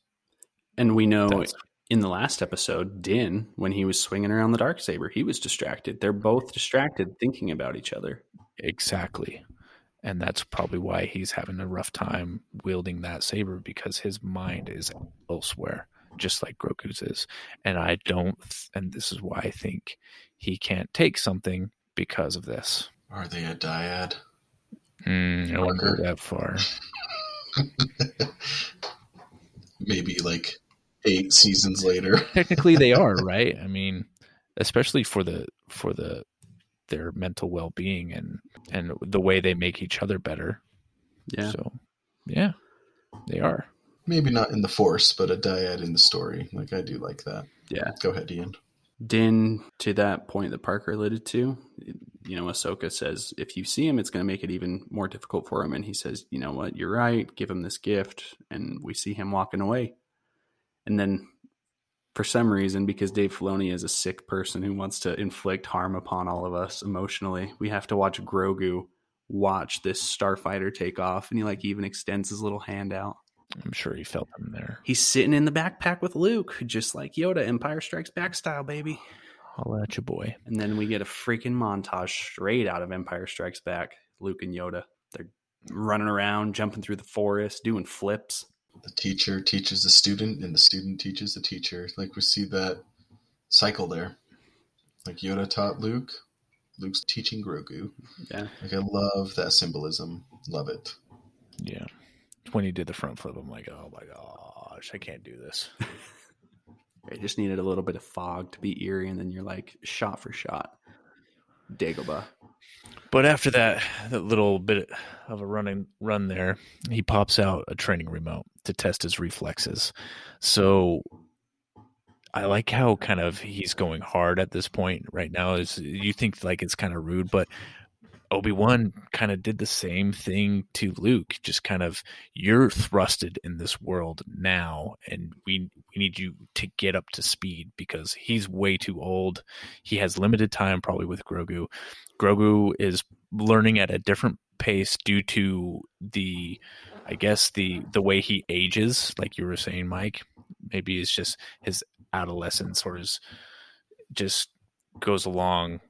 Speaker 1: And we know in the last episode, Din, when he was swinging around the dark saber, he was distracted. They're both distracted, thinking about each other.
Speaker 2: exactly. And that's probably why he's having a rough time wielding that saber because his mind is elsewhere, just like Grogu's is. And I don't, and this is why I think he can't take something because of this.
Speaker 3: Are they a dyad?
Speaker 2: Mm, I wouldn't go that far.
Speaker 3: Maybe like eight seasons later.
Speaker 2: Technically, they are right. I mean, especially for the for the their mental well being and and the way they make each other better.
Speaker 1: Yeah.
Speaker 2: So, yeah, they are.
Speaker 3: Maybe not in the Force, but a dyad in the story. Like I do like that.
Speaker 1: Yeah.
Speaker 3: Go ahead, Ian.
Speaker 1: Din, to that point that Parker alluded to, you know, Ahsoka says, if you see him, it's going to make it even more difficult for him. And he says, you know what, you're right. Give him this gift. And we see him walking away. And then for some reason, because Dave Filoni is a sick person who wants to inflict harm upon all of us emotionally, we have to watch Grogu watch this starfighter take off. And he like even extends his little hand out.
Speaker 2: I'm sure he felt them there.
Speaker 1: He's sitting in the backpack with Luke, just like Yoda, Empire Strikes Back style, baby.
Speaker 2: Holla at you, boy.
Speaker 1: And then we get a freaking montage straight out of Empire Strikes Back. Luke and Yoda. They're running around, jumping through the forest, doing flips.
Speaker 3: The teacher teaches the student, and the student teaches the teacher. Like we see that cycle there. Like Yoda taught Luke, Luke's teaching Grogu.
Speaker 1: Yeah.
Speaker 3: Like I love that symbolism. Love it.
Speaker 2: Yeah. When he did the front flip, I'm like, oh my gosh, I can't do this.
Speaker 1: I just needed a little bit of fog to be eerie, and then you're like shot for shot. Dagobah.
Speaker 2: But after that, that little bit of a running run there, he pops out a training remote to test his reflexes. So I like how kind of he's going hard at this point right now. Is you think like it's kind of rude, but Obi Wan kind of did the same thing to Luke. Just kind of you're thrusted in this world now, and we we need you to get up to speed because he's way too old. He has limited time, probably with Grogu. Grogu is learning at a different pace due to the, I guess the the way he ages. Like you were saying, Mike. Maybe it's just his adolescence or his just goes along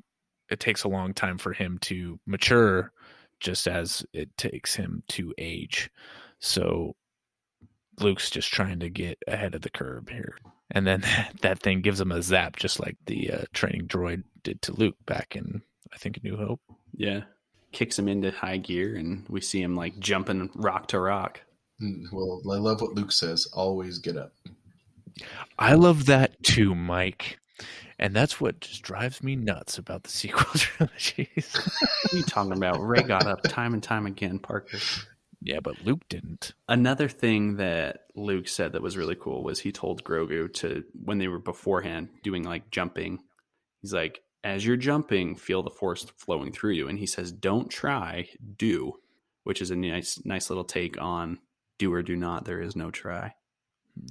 Speaker 2: it takes a long time for him to mature just as it takes him to age so luke's just trying to get ahead of the curve here and then that thing gives him a zap just like the uh, training droid did to luke back in i think new hope
Speaker 1: Yeah. Kicks him into high gear, and we see him like jumping rock to rock.
Speaker 3: Mm, Well, I love what Luke says. Always get up.
Speaker 2: i love that too mike and that's what just drives me nuts about the sequel trilogies
Speaker 1: What are you talking about? Rey got up time and time again, Parker.
Speaker 2: yeah but luke didn't
Speaker 1: Another thing that Luke said that was really cool was he told Grogu to when they were beforehand doing like jumping, he's like, as you're jumping, feel the force flowing through you. And he says, Don't try, do, which is a nice nice little take on do or do not, there is no try.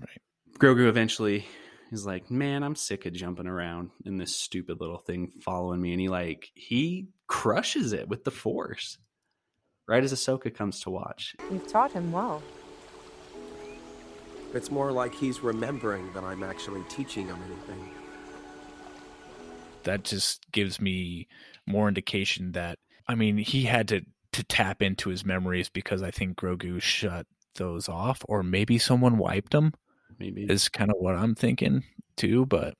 Speaker 2: right
Speaker 1: Grogu eventually is like, Man, I'm sick of jumping around in this stupid little thing following me. And he like he crushes it with the force. Right as Ahsoka comes to watch.
Speaker 4: You've taught him well.
Speaker 5: It's more like he's remembering that I'm actually teaching him anything.
Speaker 2: that just gives me more indication that I mean he had to to tap into his memories because I think Grogu shut those off or maybe someone wiped them
Speaker 1: Maybe
Speaker 2: is kind of what I'm thinking too but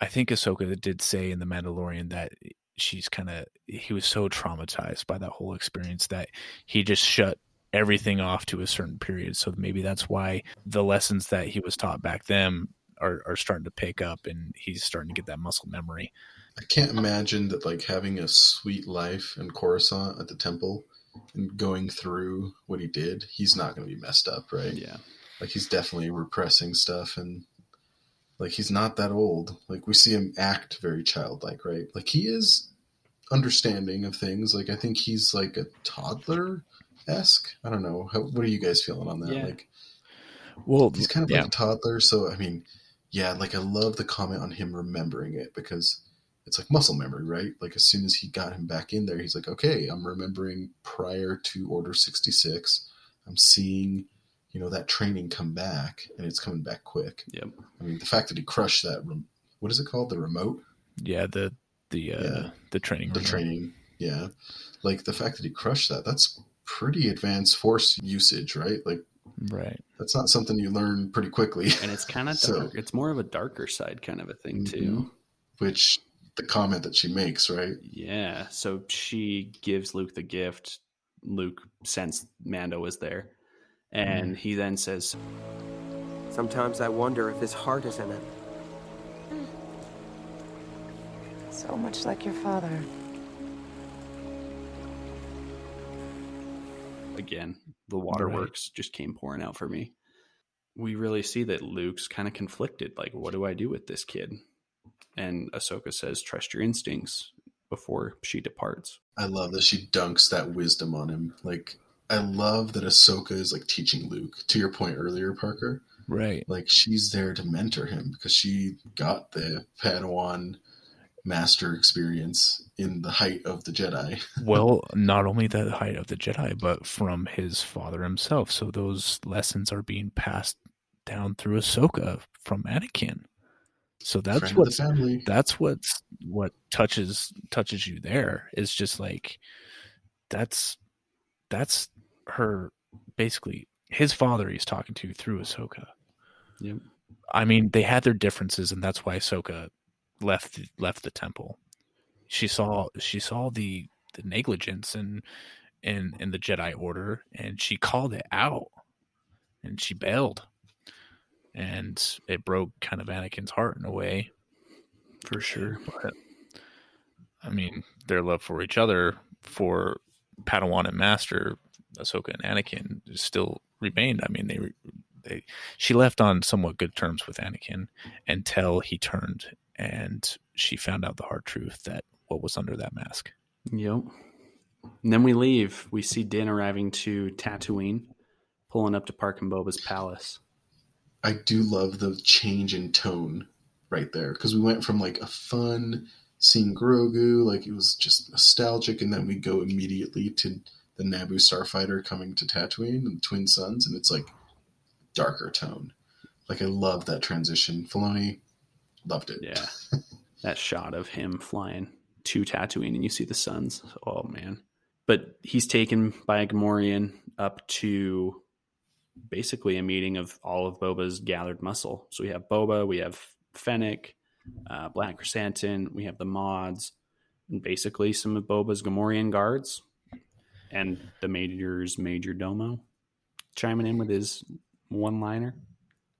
Speaker 2: I think Ahsoka did say in the Mandalorian that she's kind of he was so traumatized by that whole experience that he just shut everything off to a certain period so maybe that's why the lessons that he was taught back then are, are starting to pick up and he's starting to get that muscle memory
Speaker 3: I can't imagine that like having a sweet life in Coruscant at the temple and going through what he did, he's not going to be messed up, right?
Speaker 1: yeah.
Speaker 3: Like he's definitely repressing stuff and like he's not that old. Like we see him act very childlike, right? Like he is understanding of things. Like I think he's like a toddler esque. I don't know. How, what are you guys feeling on that?
Speaker 1: Yeah.
Speaker 3: Like
Speaker 2: well
Speaker 3: he's kind of
Speaker 2: yeah.
Speaker 3: like a toddler. So I mean, yeah, like I love the comment on him remembering it because it's like muscle memory, right? Like as soon as he got him back in there, he's like, okay, I'm remembering prior to Order sixty six. I'm seeing, you know, that training come back, and it's coming back quick.
Speaker 1: Yep.
Speaker 3: I mean, the fact that he crushed that, rem- what is it called? The remote,
Speaker 2: Yeah, the the uh
Speaker 3: Yeah.
Speaker 2: the training
Speaker 3: the
Speaker 2: remote.
Speaker 3: training. Yeah, like the fact that he crushed that. That's pretty advanced force usage, right? Like
Speaker 2: Right.
Speaker 3: that's not something you learn pretty quickly.
Speaker 1: and it's kind of
Speaker 3: So-
Speaker 1: It's more of a darker side kind of a thing too.
Speaker 3: Mhm. Which the comment that she makes, right?
Speaker 1: Yeah. So she gives Luke the gift. Luke sensed Mando was there, Mm-hmm. and he then says,
Speaker 5: Sometimes I wonder if his heart is in it.
Speaker 4: So much like your father.
Speaker 1: again, the waterworks just came pouring out for me. We really see that Luke's kind of conflicted. Like, what do I do with this kid? And Ahsoka says, trust your instincts before she departs.
Speaker 3: I love that she dunks that wisdom on him. Like I love that Ahsoka is like teaching Luke. To your point earlier, Parker,
Speaker 2: Right.
Speaker 3: like she's there to mentor him because she got the Padawan master experience in the height of the Jedi.
Speaker 2: Well, not only the height of the Jedi, but from his father himself. So those lessons are being passed down through Ahsoka from Anakin. So that's what
Speaker 3: of the family.
Speaker 2: that's what's what touches touches you there is just like that's that's her basically his father he's talking to through Ahsoka.
Speaker 1: Yep.
Speaker 2: I mean, they had their differences, and that's why Ahsoka left left the temple. She saw she saw the the negligence in in in the Jedi Order, and she called it out, and she bailed, and it broke kind of Anakin's heart in a way.
Speaker 1: For sure.
Speaker 2: But I mean, their love for each other, for Padawan and Master, Ahsoka and Anakin, still remained. I mean, they they, she left on somewhat good terms with Anakin until he turned and she found out the hard truth that what was under that mask.
Speaker 1: Yep. And then we leave. We see Din arriving to Tatooine, pulling up to Park and Boba's palace.
Speaker 3: I do love the change in tone right there because we went from like a fun seeing Grogu, like it was just nostalgic, and then we go immediately to the Naboo starfighter coming to Tatooine and the Twin Suns, and it's like darker tone. Like I love that transition. Filoni loved it.
Speaker 1: Yeah. that shot of him flying to Tatooine and you see the suns. Oh man. But he's taken by a Gamorrean up to basically a meeting of all of Boba's gathered muscle. So we have Boba, we have Fennec, uh, Black Krrsantan, we have the mods, and basically some of Boba's Gamorrean guards, and the Major's Major Domo chiming in with his one liner.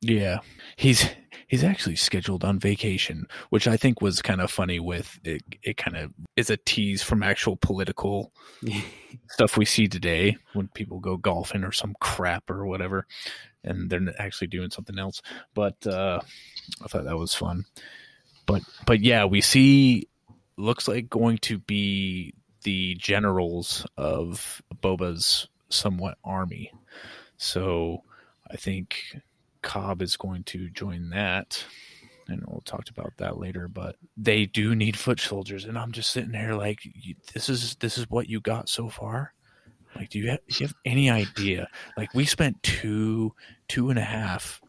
Speaker 2: Yeah, he's he's actually scheduled on vacation, which I think was kind of funny. With it, it kind of is a tease from actual political stuff we see today when people go golfing or some crap or whatever, and they're actually doing something else. But uh, I thought that was fun. But but yeah, we see looks like going to be the generals of Boba's somewhat army. So I think Cobb is going to join that. And we'll talk about that later, but they do need foot soldiers, and I'm just sitting here like, this is this is what you got so far. Like, do you have, do you have any idea? Like, we spent two two and a half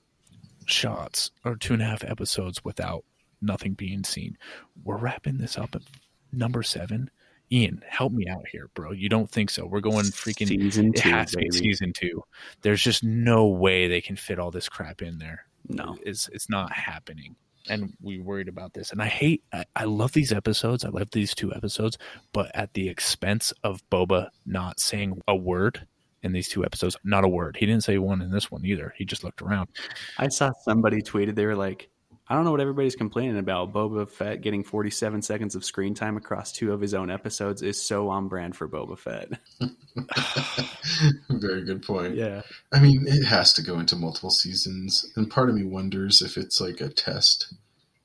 Speaker 2: shots or two and a half episodes without nothing being seen. We're wrapping this up at number seven. Ian, help me out here, bro. You don't think so? We're going freaking
Speaker 1: season
Speaker 2: it
Speaker 1: two,
Speaker 2: has to be season two. There's just no way they can fit all this crap in there.
Speaker 1: No.
Speaker 2: It's it's not happening. And we worried about this. And I hate I, I love these episodes. I love these two episodes, but at the expense of Boba not saying a word in these two episodes. Not a word. He didn't say one in this one either. He just looked around.
Speaker 1: I saw somebody tweeted they were like, I don't know what everybody's complaining about. Boba Fett getting 47 seconds of screen time across two of his own episodes is so on brand for Boba Fett.
Speaker 3: Very good point.
Speaker 1: yeah.
Speaker 3: I mean, it has to go into multiple seasons, and part of me wonders if it's like a test,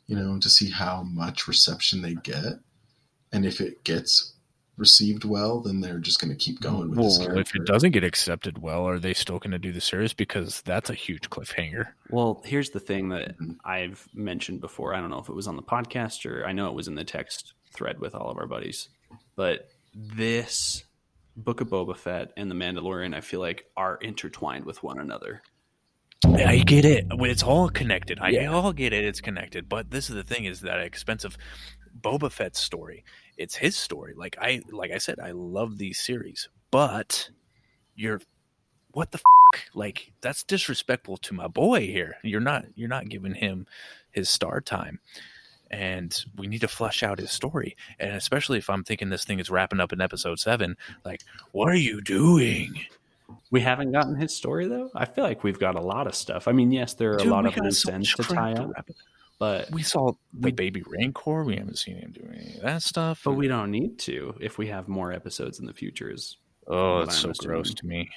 Speaker 3: you know, to see how much reception they get, and if it gets received well, then they're just going to keep going with this
Speaker 2: Well,
Speaker 3: character.
Speaker 2: if it doesn't get accepted well, are they still going to do the series? Because that's a huge cliffhanger.
Speaker 1: Well, here's the thing that
Speaker 3: Mhm.
Speaker 1: I've mentioned before. I don't know if it was on the podcast or I know it was in the text thread with all of our buddies. But this Book of Boba Fett and The Mandalorian, I feel like, are intertwined with one another.
Speaker 2: I get it. It's all connected. I
Speaker 1: Yeah.
Speaker 2: all get it. It's connected. But this is the thing: is that expensive Boba Fett's story. It's his story. Like I, like I said, I love these series, but you're what the f-? like that's disrespectful to my boy here. You're not. You're not giving him his star time. And we need to flesh out his story. And especially if I'm thinking this thing is wrapping up in episode seven, like, what are you doing?
Speaker 1: We haven't gotten his story, though. I feel like we've got a lot of stuff. I mean, yes, there are
Speaker 2: Dude,
Speaker 1: a lot of loose ends to tie up, but
Speaker 2: we saw the baby Rancor. We haven't seen him do any of that stuff.
Speaker 1: but we don't need to if we have more episodes in the future. Is
Speaker 2: oh,
Speaker 1: what
Speaker 2: it's
Speaker 1: I'm
Speaker 2: so gross to me.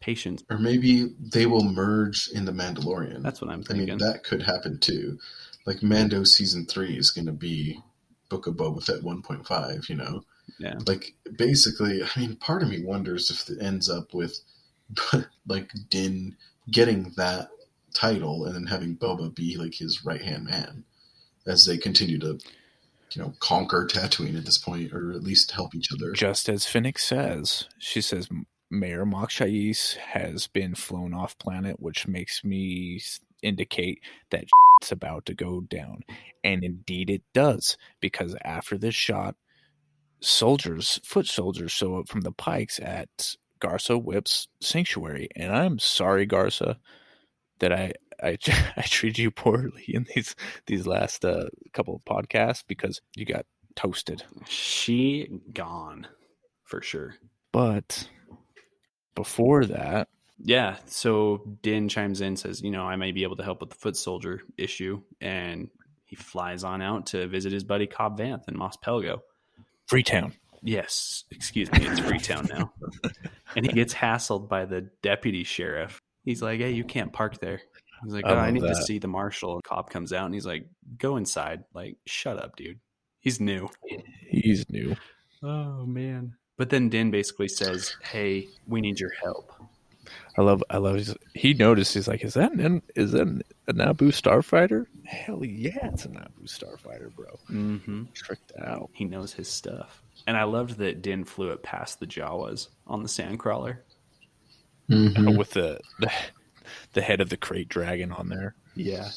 Speaker 1: patience.
Speaker 3: or maybe they will merge in the Mandalorian.
Speaker 1: That's what I'm thinking.
Speaker 3: I mean, that could happen too. Like Mando season three is going to be Book of Boba Fett 1.5. You know,
Speaker 1: yeah.
Speaker 3: like basically, I mean, part of me wonders if it ends up with like Din getting that title and then having Boba be like his right hand man as they continue to, you know, conquer Tatooine at this point, or at least help each other.
Speaker 2: Just as Fennec says, she says Mayor Mok Shaiz has been flown off planet, which makes me indicate that it's about to go down. And indeed it does, because after this shot, soldiers, foot soldiers, show up from the Pykes at Garsa Fwip's sanctuary. And I'm sorry, Garsa, that I I, I treated you poorly in these these last uh, couple of podcasts because you got toasted.
Speaker 1: She gone for sure.
Speaker 2: But before that,
Speaker 1: Yeah. So Din chimes in, says, you know, I may be able to help with the foot soldier issue. And he flies on out to visit his buddy Cobb Vanth in Mos Pelgo.
Speaker 2: Freetown.
Speaker 1: Yes. Excuse me. It's Freetown now. and he gets hassled by the deputy sheriff. He's like, "Hey, you can't park there." He's like,
Speaker 2: I
Speaker 1: "Oh, I need to see the marshal." And Cobb comes out and he's like, "Go inside." Like, shut up, dude. He's new.
Speaker 2: He's new.
Speaker 1: Oh man. But then Din basically says, "Hey, we need your help."
Speaker 2: I love. I love. His, he noticed. He's like, "Is that an, is that a Naboo starfighter? Hell yeah, it's a Naboo starfighter, bro.
Speaker 1: Mm-hmm.
Speaker 2: Tricked out.
Speaker 1: He knows his stuff. And I loved that Din flew it past the Jawas on the Sandcrawler.
Speaker 3: Mhm.
Speaker 2: with the, the the head of the krayt dragon on there.
Speaker 1: Yeah.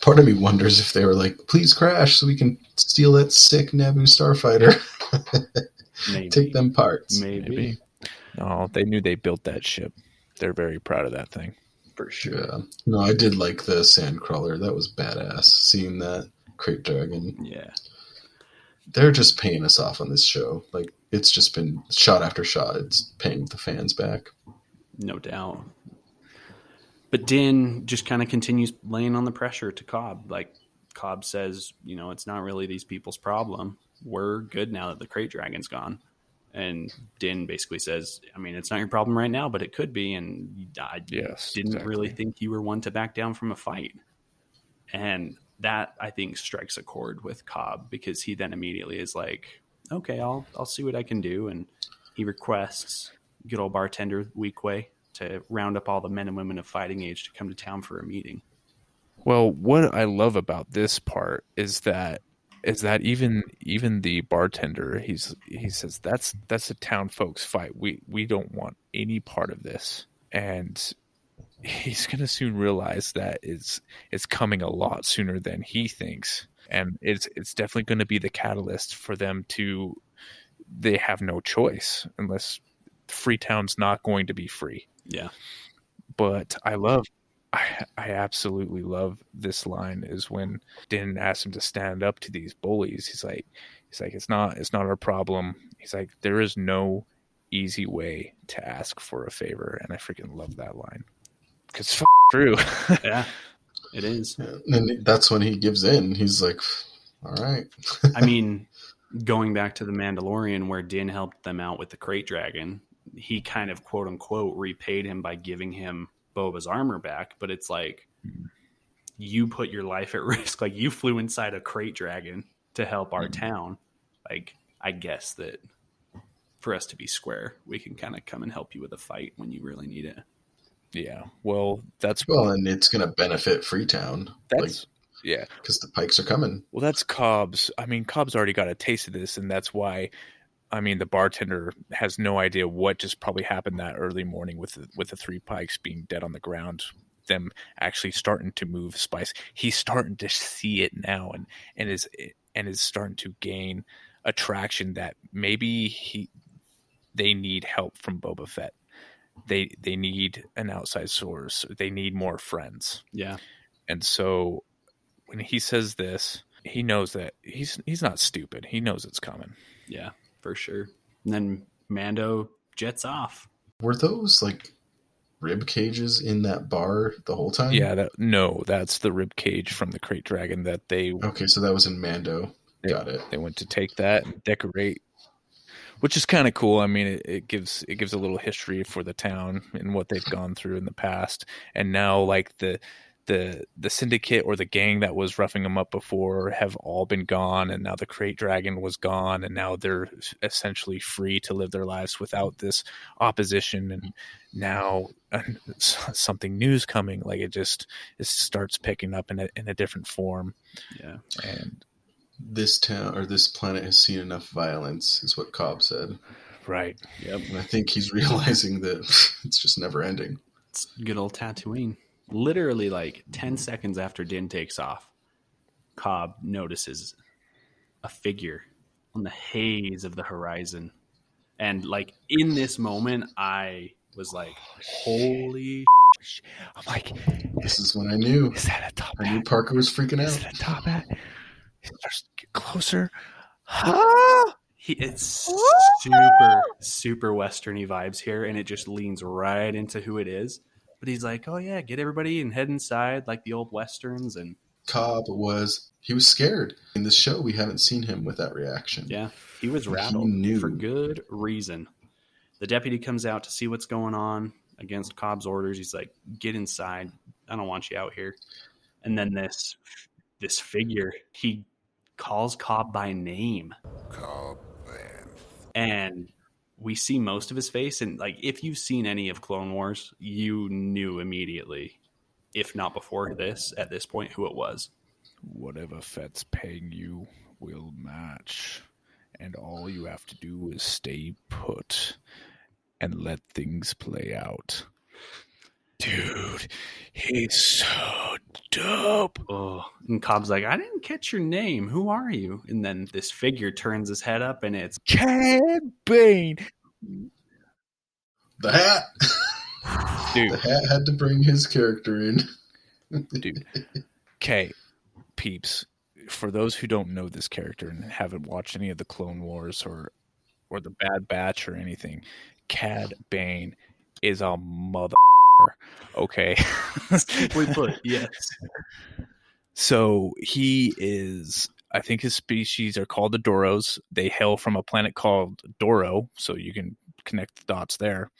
Speaker 3: Part of me wonders if they were like, "Please crash so we can steal that sick Naboo starfighter,
Speaker 1: Maybe.
Speaker 3: take them parts."
Speaker 1: Maybe.
Speaker 2: Maybe. No, they knew they built that ship. They're very proud of that thing.
Speaker 1: For sure.
Speaker 3: Yeah. No, I did like the Sandcrawler. That was badass. Seeing that krayt dragon.
Speaker 1: Yeah.
Speaker 3: They're just paying us off on this show. Like it's just been shot after shot. It's paying the fans back.
Speaker 1: No doubt. But Din just kind of continues laying on the pressure to Cobb. Like Cobb says, you know, it's not really these people's problem. We're good now that the krayt dragon's gone. And Din basically says, I mean, it's not your problem right now, but it could be. And I
Speaker 2: Yes,
Speaker 1: didn't
Speaker 2: exactly.
Speaker 1: really think you were one to back down from a fight. And that I think strikes a chord with Cobb because he then immediately is like, okay, I'll I'll see what I can do. And he requests good old bartender Weequay to round up all the men and women of fighting age to come to town for a meeting.
Speaker 2: Well, what I love about this part is that is that even even the bartender he's he says that's that's a town folks fight. We we don't want any part of this. And he's going to soon realize that it's it's coming a lot sooner than he thinks. And it's it's definitely going to be the catalyst for them to they have no choice unless Freetown's not going to be free
Speaker 1: Yeah.
Speaker 2: but I love I I absolutely love this line is when Din asks him to stand up to these bullies. He's like he's like it's not it's not our problem. He's like there is no easy way to ask for a favor and I freaking love that line. Cuz f- true.
Speaker 1: Yeah. It is.
Speaker 3: And that's when he gives in. He's like, "All right."
Speaker 1: I mean, going back to the Mandalorian where Din helped them out with the krayt dragon, he kind of quote unquote repaid him by giving him Boba's armor back, but it's like you put your life at risk. Like you flew inside a krayt dragon to help our mm-hmm. town. Like I guess that for us to be square, we can kind of come and help you with a fight when you really need it.
Speaker 2: yeah. Well, that's
Speaker 3: Well, and it's going to benefit Freetown.
Speaker 2: that's yeah.
Speaker 3: because the Pykes are coming.
Speaker 2: Well, that's Cobb's. I mean, Cobb's already got a taste of this, and that's why. I mean, the bartender has no idea what just probably happened that early morning with the, with the three Pykes being dead on the ground. Them actually starting to move spice. He's starting to see it now, and and is and is starting to gain attraction that maybe he they need help from Boba Fett. They they need an outside source. They need more friends.
Speaker 1: Yeah.
Speaker 2: And so when he says this, he knows that he's he's not stupid. He knows it's coming.
Speaker 1: Yeah, for sure. And then Mando jets off.
Speaker 3: Were those like rib cages in that bar the whole time?
Speaker 2: Yeah, that no, that's the rib cage from the krayt dragon that they
Speaker 3: Okay, so that was in Mando.
Speaker 2: Yeah.
Speaker 3: Got it.
Speaker 2: they went to take that and decorate which is kind of cool. I mean, it, it gives it gives a little history for the town and what they've gone through in the past, and now like the the the syndicate or the gang that was roughing them up before have all been gone, and now the krayt dragon was gone, and now they're essentially free to live their lives without this opposition, and now uh, something new's coming. Like it just it starts picking up in a in a different form,
Speaker 1: Yeah.
Speaker 2: and
Speaker 3: This town or this planet has seen enough violence, is what Cobb said.
Speaker 2: right.
Speaker 1: Yep.
Speaker 3: And I think he's realizing that it's just never ending.
Speaker 1: It's good old Tatooine. Literally, like 10 seconds after Din takes off, Cobb notices a figure on the haze of the horizon. And, like, in this moment, I was like, holy.
Speaker 2: I'm like,
Speaker 3: This is when I knew.
Speaker 2: is that a top
Speaker 3: I knew? Parker was freaking out.
Speaker 2: Is
Speaker 3: out.
Speaker 2: it a top hat? He starts to get closer. Ah!
Speaker 1: He, it's super, super westerny vibes here, and it just leans right into who it is. But he's like, oh, yeah, get everybody and head inside like the old westerns. And
Speaker 3: Cobb was he was scared. In this show, we haven't seen him with that reaction.
Speaker 1: Yeah, he was
Speaker 3: He
Speaker 1: rattled
Speaker 3: knew.
Speaker 1: for good reason. The deputy comes out to see what's going on, against Cobb's orders. He's like, "Get inside. I don't want you out here." And then this this figure, he calls Cobb by name,
Speaker 6: Cobb
Speaker 1: and we see most of his face. And like, if you've seen any of Clone Wars, you knew immediately, if not before this, at this point, who it was.
Speaker 2: Whatever Fett's paying you will match. And all you have to do is stay put and let things play out. Dude, he's so dope.
Speaker 1: Oh, and Cobb's like, I didn't catch your name. Who are you? And then this figure turns his head up, and it's
Speaker 2: Cad Bane.
Speaker 3: The hat.
Speaker 2: Dude,
Speaker 3: The hat had to bring his character in.
Speaker 2: dude. Okay, peeps. For those who don't know this character and haven't watched any of the Clone Wars or or the Bad Batch or anything, Cad Bane is a mother. Okay.
Speaker 1: simply put, yes.
Speaker 2: So he is. I think his species are called the Duros. They hail from a planet called Duro, so you can connect the dots there.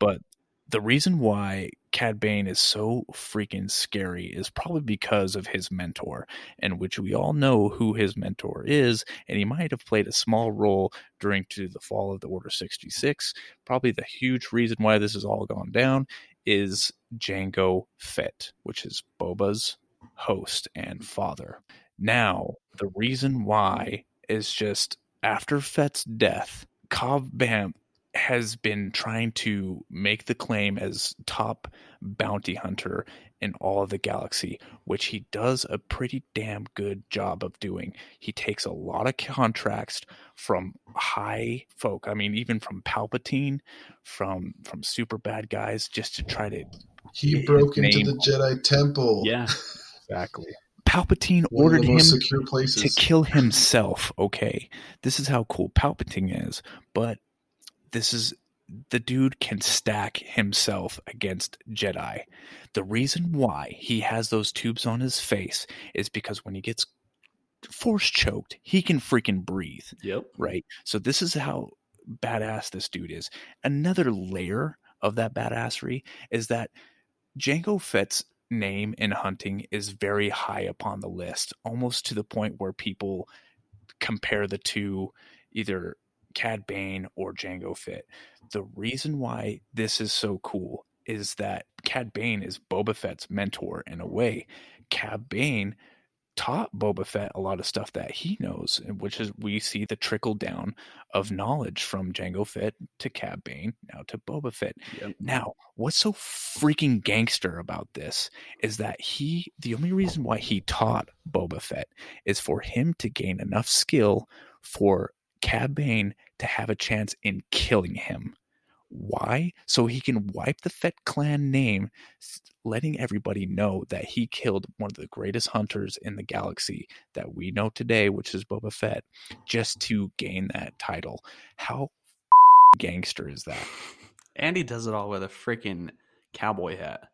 Speaker 2: But the reason why Cad Bane is so freaking scary is probably because of his mentor, and which we all know who his mentor is, and he might have played a small role during to the fall of the Order 66. Probably the huge reason why this has all gone down is Jango Fett, which is Boba's host and father. Now, the reason why is just after Fett's death, Cobb Bam has been trying to make the claim as top bounty hunter in all of the galaxy, which he does a pretty damn good job of doing. He takes a lot of contracts from high folk, I mean even from Palpatine, from from super bad guys just to try to
Speaker 3: He broke into
Speaker 2: name-
Speaker 3: the Jedi Temple.
Speaker 1: Yeah.
Speaker 2: Exactly. Palpatine
Speaker 3: One
Speaker 2: ordered him
Speaker 3: secure
Speaker 2: to kill himself. Okay, this is how cool Palpatine is, but this is the dude can stack himself against Jedi. The reason why he has those tubes on his face is because when he gets force choked, he can freaking breathe
Speaker 1: Yep.
Speaker 2: right? So this is how badass this dude is. Another layer of that badassery is that Jango Fett's name in hunting is very high upon the list, almost to the point where people compare the two, either Cad Bane or Jango Fett. The reason why this is so cool is that Cad Bane is Boba Fett's mentor in a way. Cad Bane taught Boba Fett a lot of stuff that he knows, which is we see the trickle down of knowledge from Django Fett to Cad Bane, now to Boba Fett.
Speaker 1: Yep.
Speaker 2: Now, what's so freaking gangster about this is that he, the only reason why he taught Boba Fett is for him to gain enough skill for Cad Bane to have a chance in killing him. Why? So he can wipe the Fett clan name, letting everybody know that he killed one of the greatest hunters in the galaxy that we know today, which is Boba Fett, just to gain that title. How gangster is that?
Speaker 1: And he does it all with a freaking cowboy hat.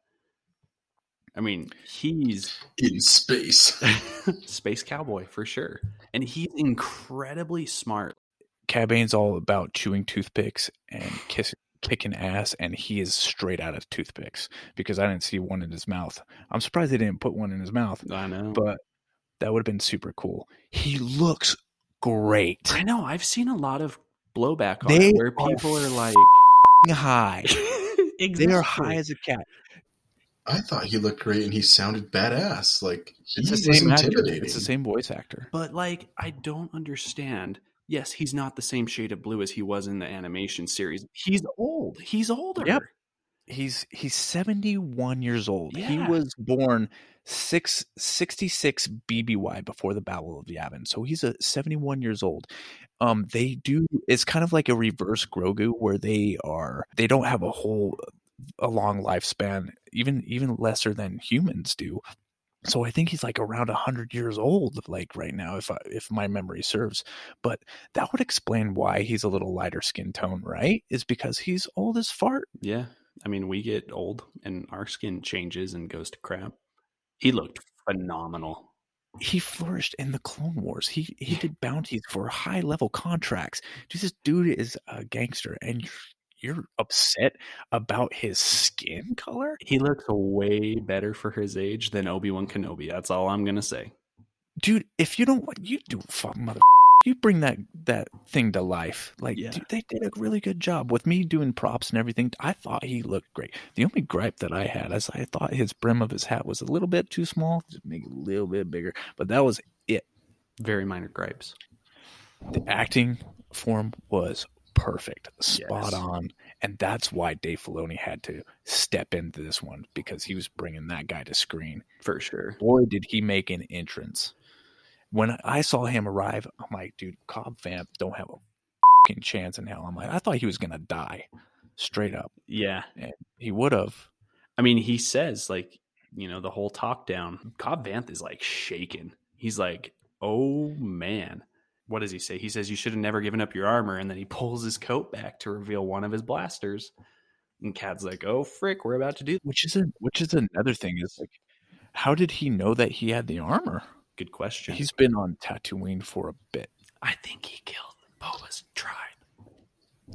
Speaker 1: I mean, he's
Speaker 3: in space.
Speaker 1: space cowboy for sure. And he's incredibly smart.
Speaker 2: Cad Bane's all about chewing toothpicks and kiss, kicking ass, and he is straight out of toothpicks because I didn't see one in his mouth. I'm surprised they didn't put one in his mouth,
Speaker 1: I know.
Speaker 2: but that would have been super cool. He looks great.
Speaker 1: I know. I've seen a lot of blowback on
Speaker 2: They
Speaker 1: it where
Speaker 2: are
Speaker 1: people are like
Speaker 2: High.
Speaker 1: exactly.
Speaker 2: They are high as a cat.
Speaker 3: I thought he looked great and he sounded badass. Like he
Speaker 2: It's the
Speaker 3: was
Speaker 2: same actor.
Speaker 3: intimidating.
Speaker 2: It's the same voice actor.
Speaker 1: But like, I don't understand. Yes, he's not the same shade of blue as he was in the animation series. He's old. He's older.
Speaker 2: Yep. He's he's 71 years old. He was born six, 66 BBY before the Battle of Yavin. So he's a 71 years old. Um they do it's kind of like a reverse Grogu where they are they don't have a whole a long lifespan, even even lesser than humans do. So I think he's like around 100 years old like right now if I, if my memory serves. But that would explain why he's a little lighter skin tone, right? Is because he's old as fart.
Speaker 1: Yeah. I mean, we get old and our skin changes and goes to crap. He looked phenomenal.
Speaker 2: he flourished in the Clone Wars. He he did bounties for high level contracts. Dude, this dude is a gangster, and you're, upset about his skin color?
Speaker 1: He looks way better for his age than Obi Wan Kenobi. That's all I'm gonna say.
Speaker 2: Dude, if you don't you do fuck mother you bring that that thing to life. Like
Speaker 1: Yeah.
Speaker 2: dude, they did a really good job with me doing props and everything. I thought he looked great. The only gripe that I had is I thought his brim of his hat was a little bit too small. Just make it a little bit bigger. But that was it.
Speaker 1: Very minor gripes.
Speaker 2: The acting form was perfect, spot
Speaker 1: Yes.
Speaker 2: on, and that's why Dave Filoni had to step into this one because he was bringing that guy to screen.
Speaker 1: For sure.
Speaker 2: Boy, did he make an entrance! When I saw him arrive, I'm like, dude, Cobb Vanth don't have a fucking chance in hell. I'm like, I thought he was gonna die, straight up.
Speaker 1: Yeah.
Speaker 2: He would have.
Speaker 1: I mean, he says like, you know, the whole talk down. Cobb Vanth is like shaking. He's like, "Oh man." What does he say? He says you should have never given up your armor and then he pulls his coat back to reveal one of his blasters. And Cad's like, "Oh frick, we're about to do
Speaker 2: Which is a, which is another thing is like, how did he know that he had the armor?
Speaker 1: good question."
Speaker 2: He's been on Tatooine for a bit.
Speaker 1: I think he killed Boba's tribe.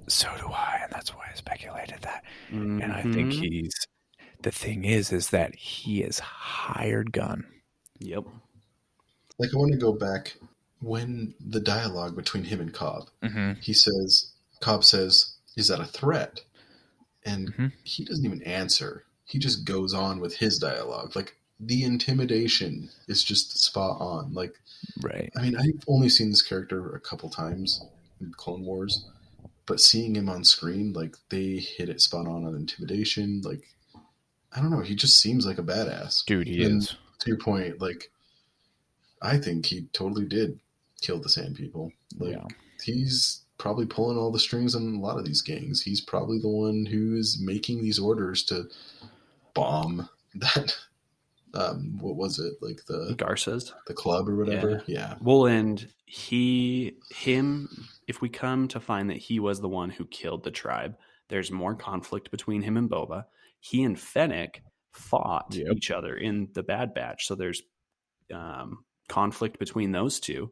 Speaker 2: So do I, and that's why I speculated that. And I think
Speaker 1: Mhm.
Speaker 2: he's the thing is is that he is hired gun.
Speaker 1: Yep.
Speaker 3: Like I want to go back when the dialogue between him and Cobb.
Speaker 2: Mm-hmm.
Speaker 3: He says, Cobb says, "Is that a threat?" And
Speaker 2: Mhm.
Speaker 3: he doesn't even answer. He just goes on with his dialogue. Like the intimidation is just spot on. Like
Speaker 2: Right.
Speaker 3: I mean, I've only seen this character a couple times in Clone Wars, but seeing him on screen, like they hit it spot on on intimidation. Like I don't know, he just seems like a badass.
Speaker 2: Dude, he
Speaker 3: And
Speaker 2: is.
Speaker 3: To your point, like I think he totally did kill the Sand People. Like
Speaker 2: Yeah.
Speaker 3: he's probably pulling all the strings on a lot of these gangs. He's probably the one who is making these orders to bomb that. Um, what was it like the
Speaker 1: Garsa's.
Speaker 3: the club or whatever? yeah.
Speaker 1: Well, and he, him, if we come to find that he was the one who killed the tribe, there's more conflict between him and Boba. He and Fennec fought
Speaker 2: Yep.
Speaker 1: each other in the Bad Batch, so there's um, conflict between those two.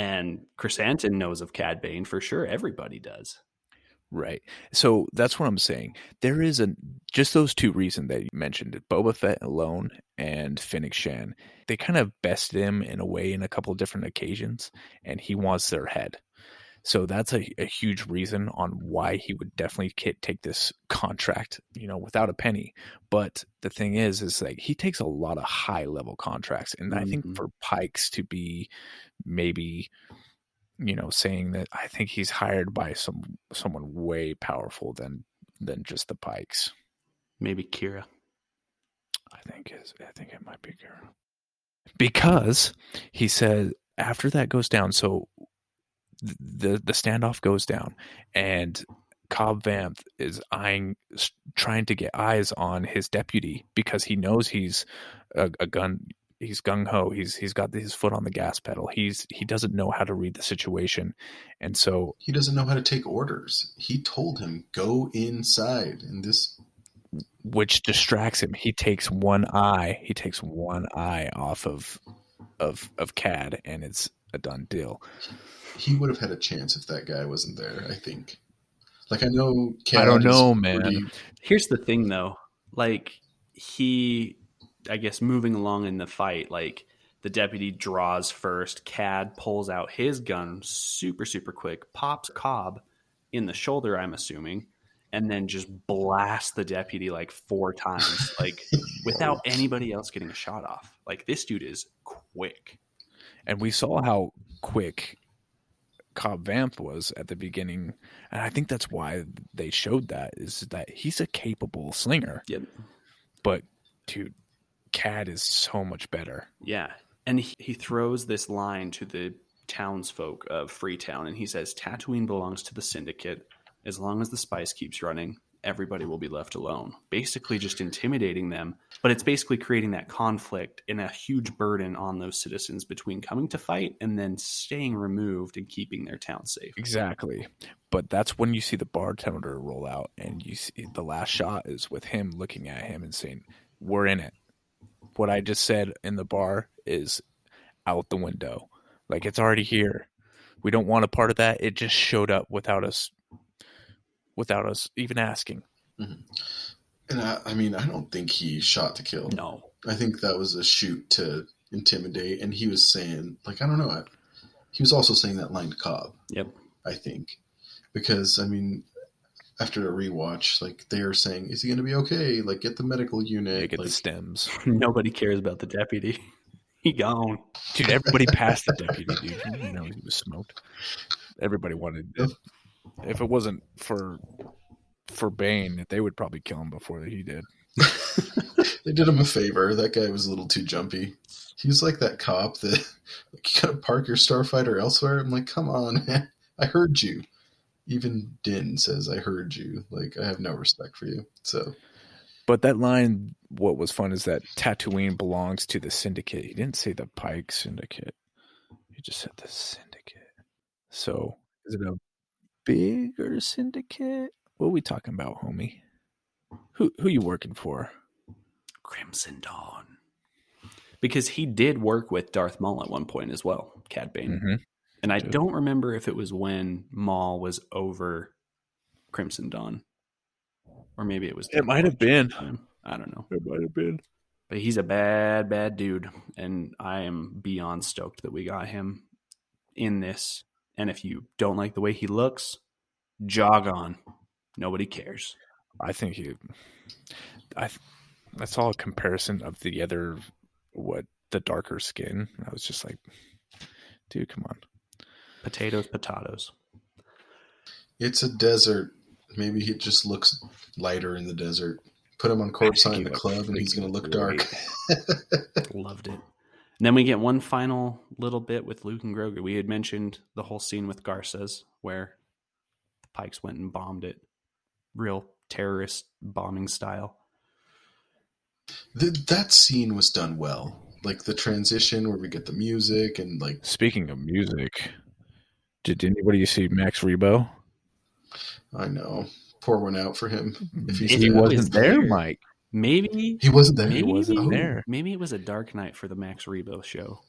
Speaker 1: And Krrsantan knows of Cad Bane for sure. Everybody does.
Speaker 2: Right. So that's what I'm saying. There is a just those two reasons that you mentioned, Boba Fett alone and Fennec Shand. They kind of bested him in a way in a couple different occasions, and he wants their head. So that's a, a huge reason on why he would definitely take this contract, you know, without a penny. But the thing is, is like he takes a lot of high level contracts, and I
Speaker 1: Mhm.
Speaker 2: think for Pykes to be maybe you know saying that i think he's hired by some someone way powerful than than just the Pykes
Speaker 1: Maybe Qi'ra.
Speaker 2: i think is i think it might be Qi'ra. because he said after that goes down so the the standoff goes down and Cobb Vanth is eyeing, trying to get eyes on his deputy because he knows he's a, a gun. He's gung ho. He's he's got his foot on the gas pedal. He's he doesn't know how to read the situation, and so
Speaker 3: He doesn't know how to take orders. He told him, go inside. And this,
Speaker 2: which distracts him. He takes one eye. He takes one eye off of of of Cad, and it's a done deal.
Speaker 3: He would have had a chance if that guy wasn't there, I think. Like, I know.
Speaker 2: I don't know, man.
Speaker 3: pretty-
Speaker 1: Here's the thing, though. Like he, I guess, moving along in the fight, like the deputy draws first. Cad pulls out his gun super, super quick, pops Cobb in the shoulder. I'm assuming, and then just blasts the deputy like four times, like without anybody else getting a shot off. Like this dude is quick.
Speaker 2: and we saw how quick Cobb Vanth was at the beginning, and I think that's why they showed that is that he's a capable slinger.
Speaker 1: Yep.
Speaker 2: But dude, Cad is so much better.
Speaker 1: Yeah. And he, he throws this line to the townsfolk of Freetown and he says, Tatooine belongs to the syndicate. As long as the spice keeps running, everybody will be left alone. Basically, just intimidating them. But it's basically creating that conflict and a huge burden on those citizens between coming to fight and then staying removed and keeping their town safe.
Speaker 2: Exactly. But that's when you see the bartender roll out, and you see the last shot is with him looking at him and saying, "We're in it." What I just said in the bar is out the window. Like it's already here. We don't want a part of that. It just showed up without us without us even asking. Mm-hmm.
Speaker 3: And I, I mean, I don't think he shot to kill.
Speaker 1: No.
Speaker 3: I think that was a shoot to intimidate. And he was saying, like, I don't know. He was also saying that line to Cobb,
Speaker 1: Yep.
Speaker 3: I think. Because, I mean, after a rewatch, like, they are saying, is he going to be okay? Like, get the medical unit.
Speaker 2: They get
Speaker 3: like,
Speaker 2: the stems.
Speaker 1: Nobody cares about the deputy. He gone.
Speaker 2: Dude, everybody passed the deputy, dude. You know he was smoked. Everybody wanted if it wasn't for for Bane, they would probably kill him before he did.
Speaker 3: they did him a favor. That guy was a little too jumpy. He's like that cop that like, you gotta park your starfighter elsewhere. I'm like, come on, man. I heard you. Even Din says, I heard you. Like, I have no respect for you. So,
Speaker 2: But that line, what was fun is that Tatooine belongs to the Syndicate. He didn't say the Pike Syndicate. He just said the Syndicate. So is it a bigger syndicate? What are we talking about, homie? Who who you working for?
Speaker 1: Crimson Dawn. Because he did work with Darth Maul at one point as well, Cad Bane.
Speaker 2: Mhm.
Speaker 1: And I
Speaker 2: Dude.
Speaker 1: don't remember if it was when Maul was over Crimson Dawn. Or maybe it was
Speaker 2: It might have been.
Speaker 1: time. I don't know.
Speaker 2: It might have been.
Speaker 1: But he's a bad, bad dude. And I am beyond stoked that we got him in this. And if you don't like the way he looks, jog on. Nobody cares.
Speaker 2: I think he. I. I saw a comparison of the other, what the darker skin. I was just like, dude, come on.
Speaker 1: Potatoes, potatoes.
Speaker 3: it's a desert. Maybe he just looks lighter in the desert. Put him on corpse
Speaker 2: think
Speaker 3: in the club and he's going to
Speaker 2: freaking
Speaker 3: look dark.
Speaker 1: Loved it. And then we get one final little bit with Luke and Grogu. We had mentioned the whole scene with Garsa's where the Pykes went and bombed it. Real terrorist bombing style.
Speaker 3: Th- that scene was done well. Like the transition where we get the music and like
Speaker 2: Speaking of music, did anybody see Max Rebo?
Speaker 3: I know, pour one out for him. If he's
Speaker 2: he wasn't there, Mike.
Speaker 1: Maybe
Speaker 3: He wasn't there.
Speaker 1: maybe,
Speaker 2: wasn't
Speaker 3: Oh.
Speaker 2: there.
Speaker 1: Maybe it was a dark night for the Max Rebo show.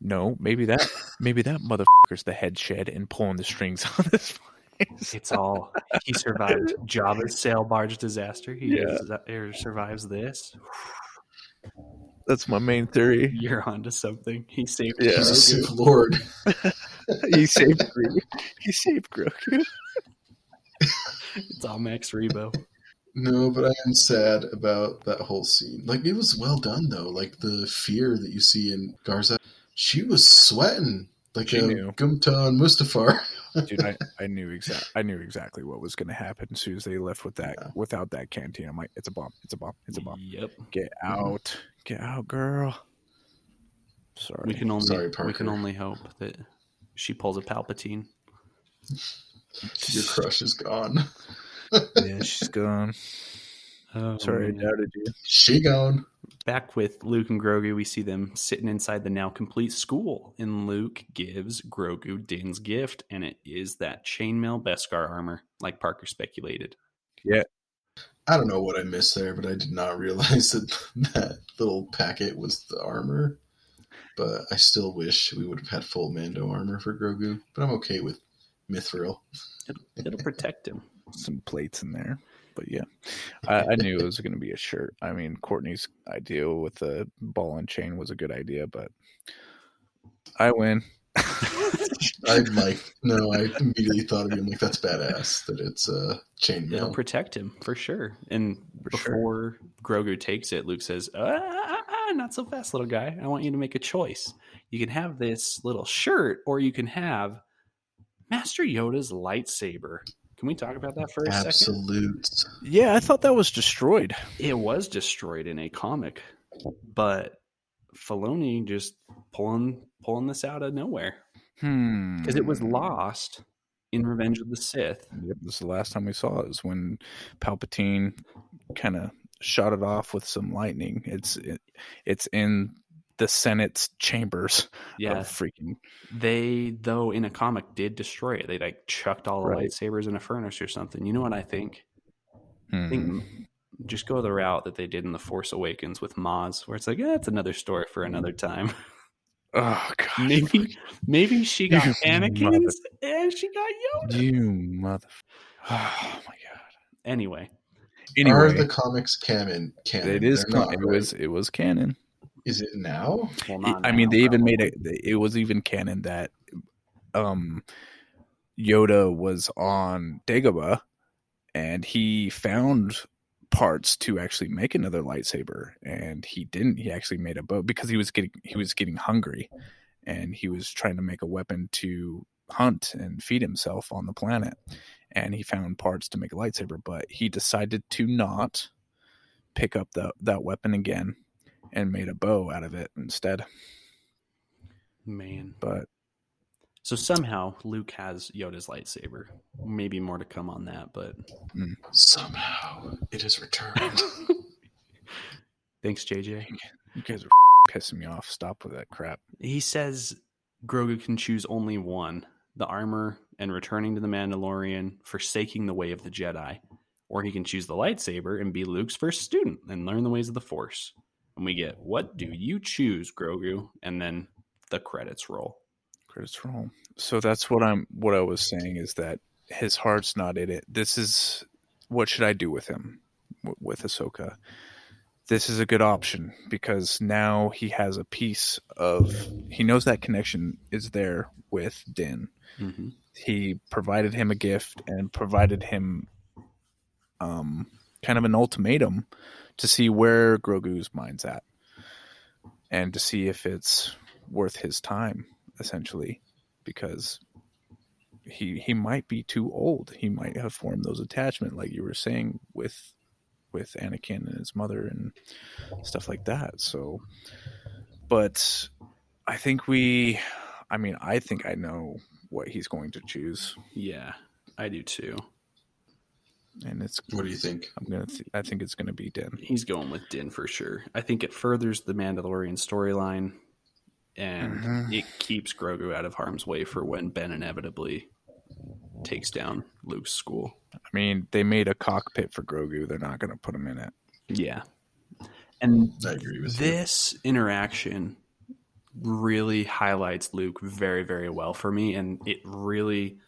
Speaker 2: No, maybe that maybe that motherfucker's the head shed and pulling the strings on this place.
Speaker 1: It's all he survived Jabba's sail barge disaster. He
Speaker 2: Yeah.
Speaker 1: does- or uh, er, survives this.
Speaker 2: That's my main theory.
Speaker 1: You're onto something. He saved
Speaker 2: Yeah.
Speaker 3: He's a Sith Lord.
Speaker 2: he saved Grogu. He saved Grogu.
Speaker 1: It's all Max Rebo.
Speaker 3: No, but I am sad about that whole scene. Like it was well done though. Like the fear that you see in Garsa, she was sweating like
Speaker 2: She
Speaker 3: a
Speaker 2: knew.
Speaker 3: Gumta and Mustafar.
Speaker 2: Dude, I, I knew exact I knew exactly what was gonna happen as soon as they left with that
Speaker 3: Yeah.
Speaker 2: without that canteen. I'm like, it's a bomb, it's a bomb, it's a bomb.
Speaker 1: Yep.
Speaker 2: Get mm-hmm. out. Get out, girl. Sorry.
Speaker 1: We can only
Speaker 3: Sorry,
Speaker 1: we can only hope that she pulls a Palpatine.
Speaker 3: Your crush is gone.
Speaker 2: yeah, she's gone. Oh, Sorry, I doubted you.
Speaker 3: She gone.
Speaker 1: Back with Luke and Grogu, we see them sitting inside the now complete school, and Luke gives Grogu Din's gift, and it is that chainmail Beskar armor, like Parker speculated. Yeah.
Speaker 3: I don't know what I missed there, but I did not realize that that little packet was the armor. But I still wish we would have had full Mando armor for Grogu. But I'm okay with Mithril.
Speaker 1: It'll, it'll protect him.
Speaker 2: Some plates in there. But yeah. I, I knew it was gonna be a shirt. I mean Courtney's idea with the ball and chain was a good idea, but I win.
Speaker 3: I'm like no, I immediately thought of you. I'm like, that's badass that it's uh,
Speaker 1: It'll
Speaker 3: chainmail.
Speaker 1: protect him for sure. And
Speaker 2: For sure.
Speaker 1: before Grogu takes it, Luke says, ah, ah, ah, "Not so fast, little guy. I want you to make a choice. You can have this little shirt, or you can have Master Yoda's lightsaber." Can we talk about that for a second?
Speaker 3: Absolute.
Speaker 2: Yeah, I thought that was destroyed.
Speaker 1: It was destroyed in a comic, but Filoni just pulling pulling this out of nowhere
Speaker 2: Hmm.
Speaker 1: because it was lost in Revenge of the Sith.
Speaker 2: Yep, this is the last time we saw it. Is when Palpatine kind of shot it off with some lightning. It's it, it's in the Senate's chambers.
Speaker 1: Yeah,
Speaker 2: freaking
Speaker 1: they though in a comic did destroy it. They like chucked all the
Speaker 2: Right.
Speaker 1: lightsabers in a furnace or something. You know what I think? I
Speaker 2: hmm.
Speaker 1: think just go the route that they did in the Force Awakens with Maz, where it's like, yeah, it's another story for another time.
Speaker 2: Oh god,
Speaker 1: maybe maybe she got
Speaker 2: You
Speaker 1: Anakin's and she got Yoda.
Speaker 2: you mother. Oh my god.
Speaker 1: Anyway,
Speaker 3: Are the comics canon? Canon.
Speaker 2: it is.
Speaker 3: They're
Speaker 2: Con-
Speaker 3: not,
Speaker 2: it
Speaker 3: right?
Speaker 2: was. It was canon.
Speaker 3: Is it now?
Speaker 1: well, not
Speaker 2: I mean, they even
Speaker 1: probably.
Speaker 2: made it. It was even canon that um, Yoda was on Dagobah, and he found parts to actually make another lightsaber, and he didn't. He actually made a bow because he was getting he was getting hungry, and he was trying to make a weapon to hunt and feed himself on the planet. And he found parts to make a lightsaber, but he decided to not pick up the, that weapon again and made a bow out of it instead.
Speaker 1: man.
Speaker 2: But
Speaker 1: So somehow Luke has Yoda's lightsaber. Maybe more to come on that, but hmm.
Speaker 3: Somehow it is returned.
Speaker 1: thanks, JJ.
Speaker 2: you guys are pissing me off. Stop with that crap.
Speaker 1: He says Grogu can choose only one the armor and returning to the Mandalorian, forsaking the way of the Jedi. Or he can choose the lightsaber and be Luke's first student and learn the ways of the Force. And we get, What do you choose, Grogu? And then the credits roll.
Speaker 2: Credits roll. So that's what I'm. What I was saying is that his heart's not in it. This is what should I do with him, w- with Ahsoka. This is a good option because now he has a piece of. He knows that connection is there with Din.
Speaker 1: Mm-hmm.
Speaker 2: he provided him a gift and provided him um, kind of an ultimatum to see where Grogu's mind's at and to see if it's worth his time, essentially, because he he might be too old. He might have formed those attachment, like you were saying with with Anakin and his mother and stuff like that. So, but I think we, I mean, I think I know what he's going to choose,
Speaker 1: Yeah, I do too.
Speaker 2: And it's
Speaker 3: what do you think?
Speaker 2: I'm gonna th- I think it's gonna be Din.
Speaker 1: He's going with Din for sure. I think it furthers the Mandalorian storyline and
Speaker 2: Mhm.
Speaker 1: it keeps Grogu out of harm's way for when Ben inevitably takes down Luke's school.
Speaker 2: I mean, they made a cockpit for Grogu. They're not gonna put him in it.
Speaker 1: Yeah. And
Speaker 3: I agree with you.
Speaker 1: this interaction really highlights Luke very, very well for me. And it really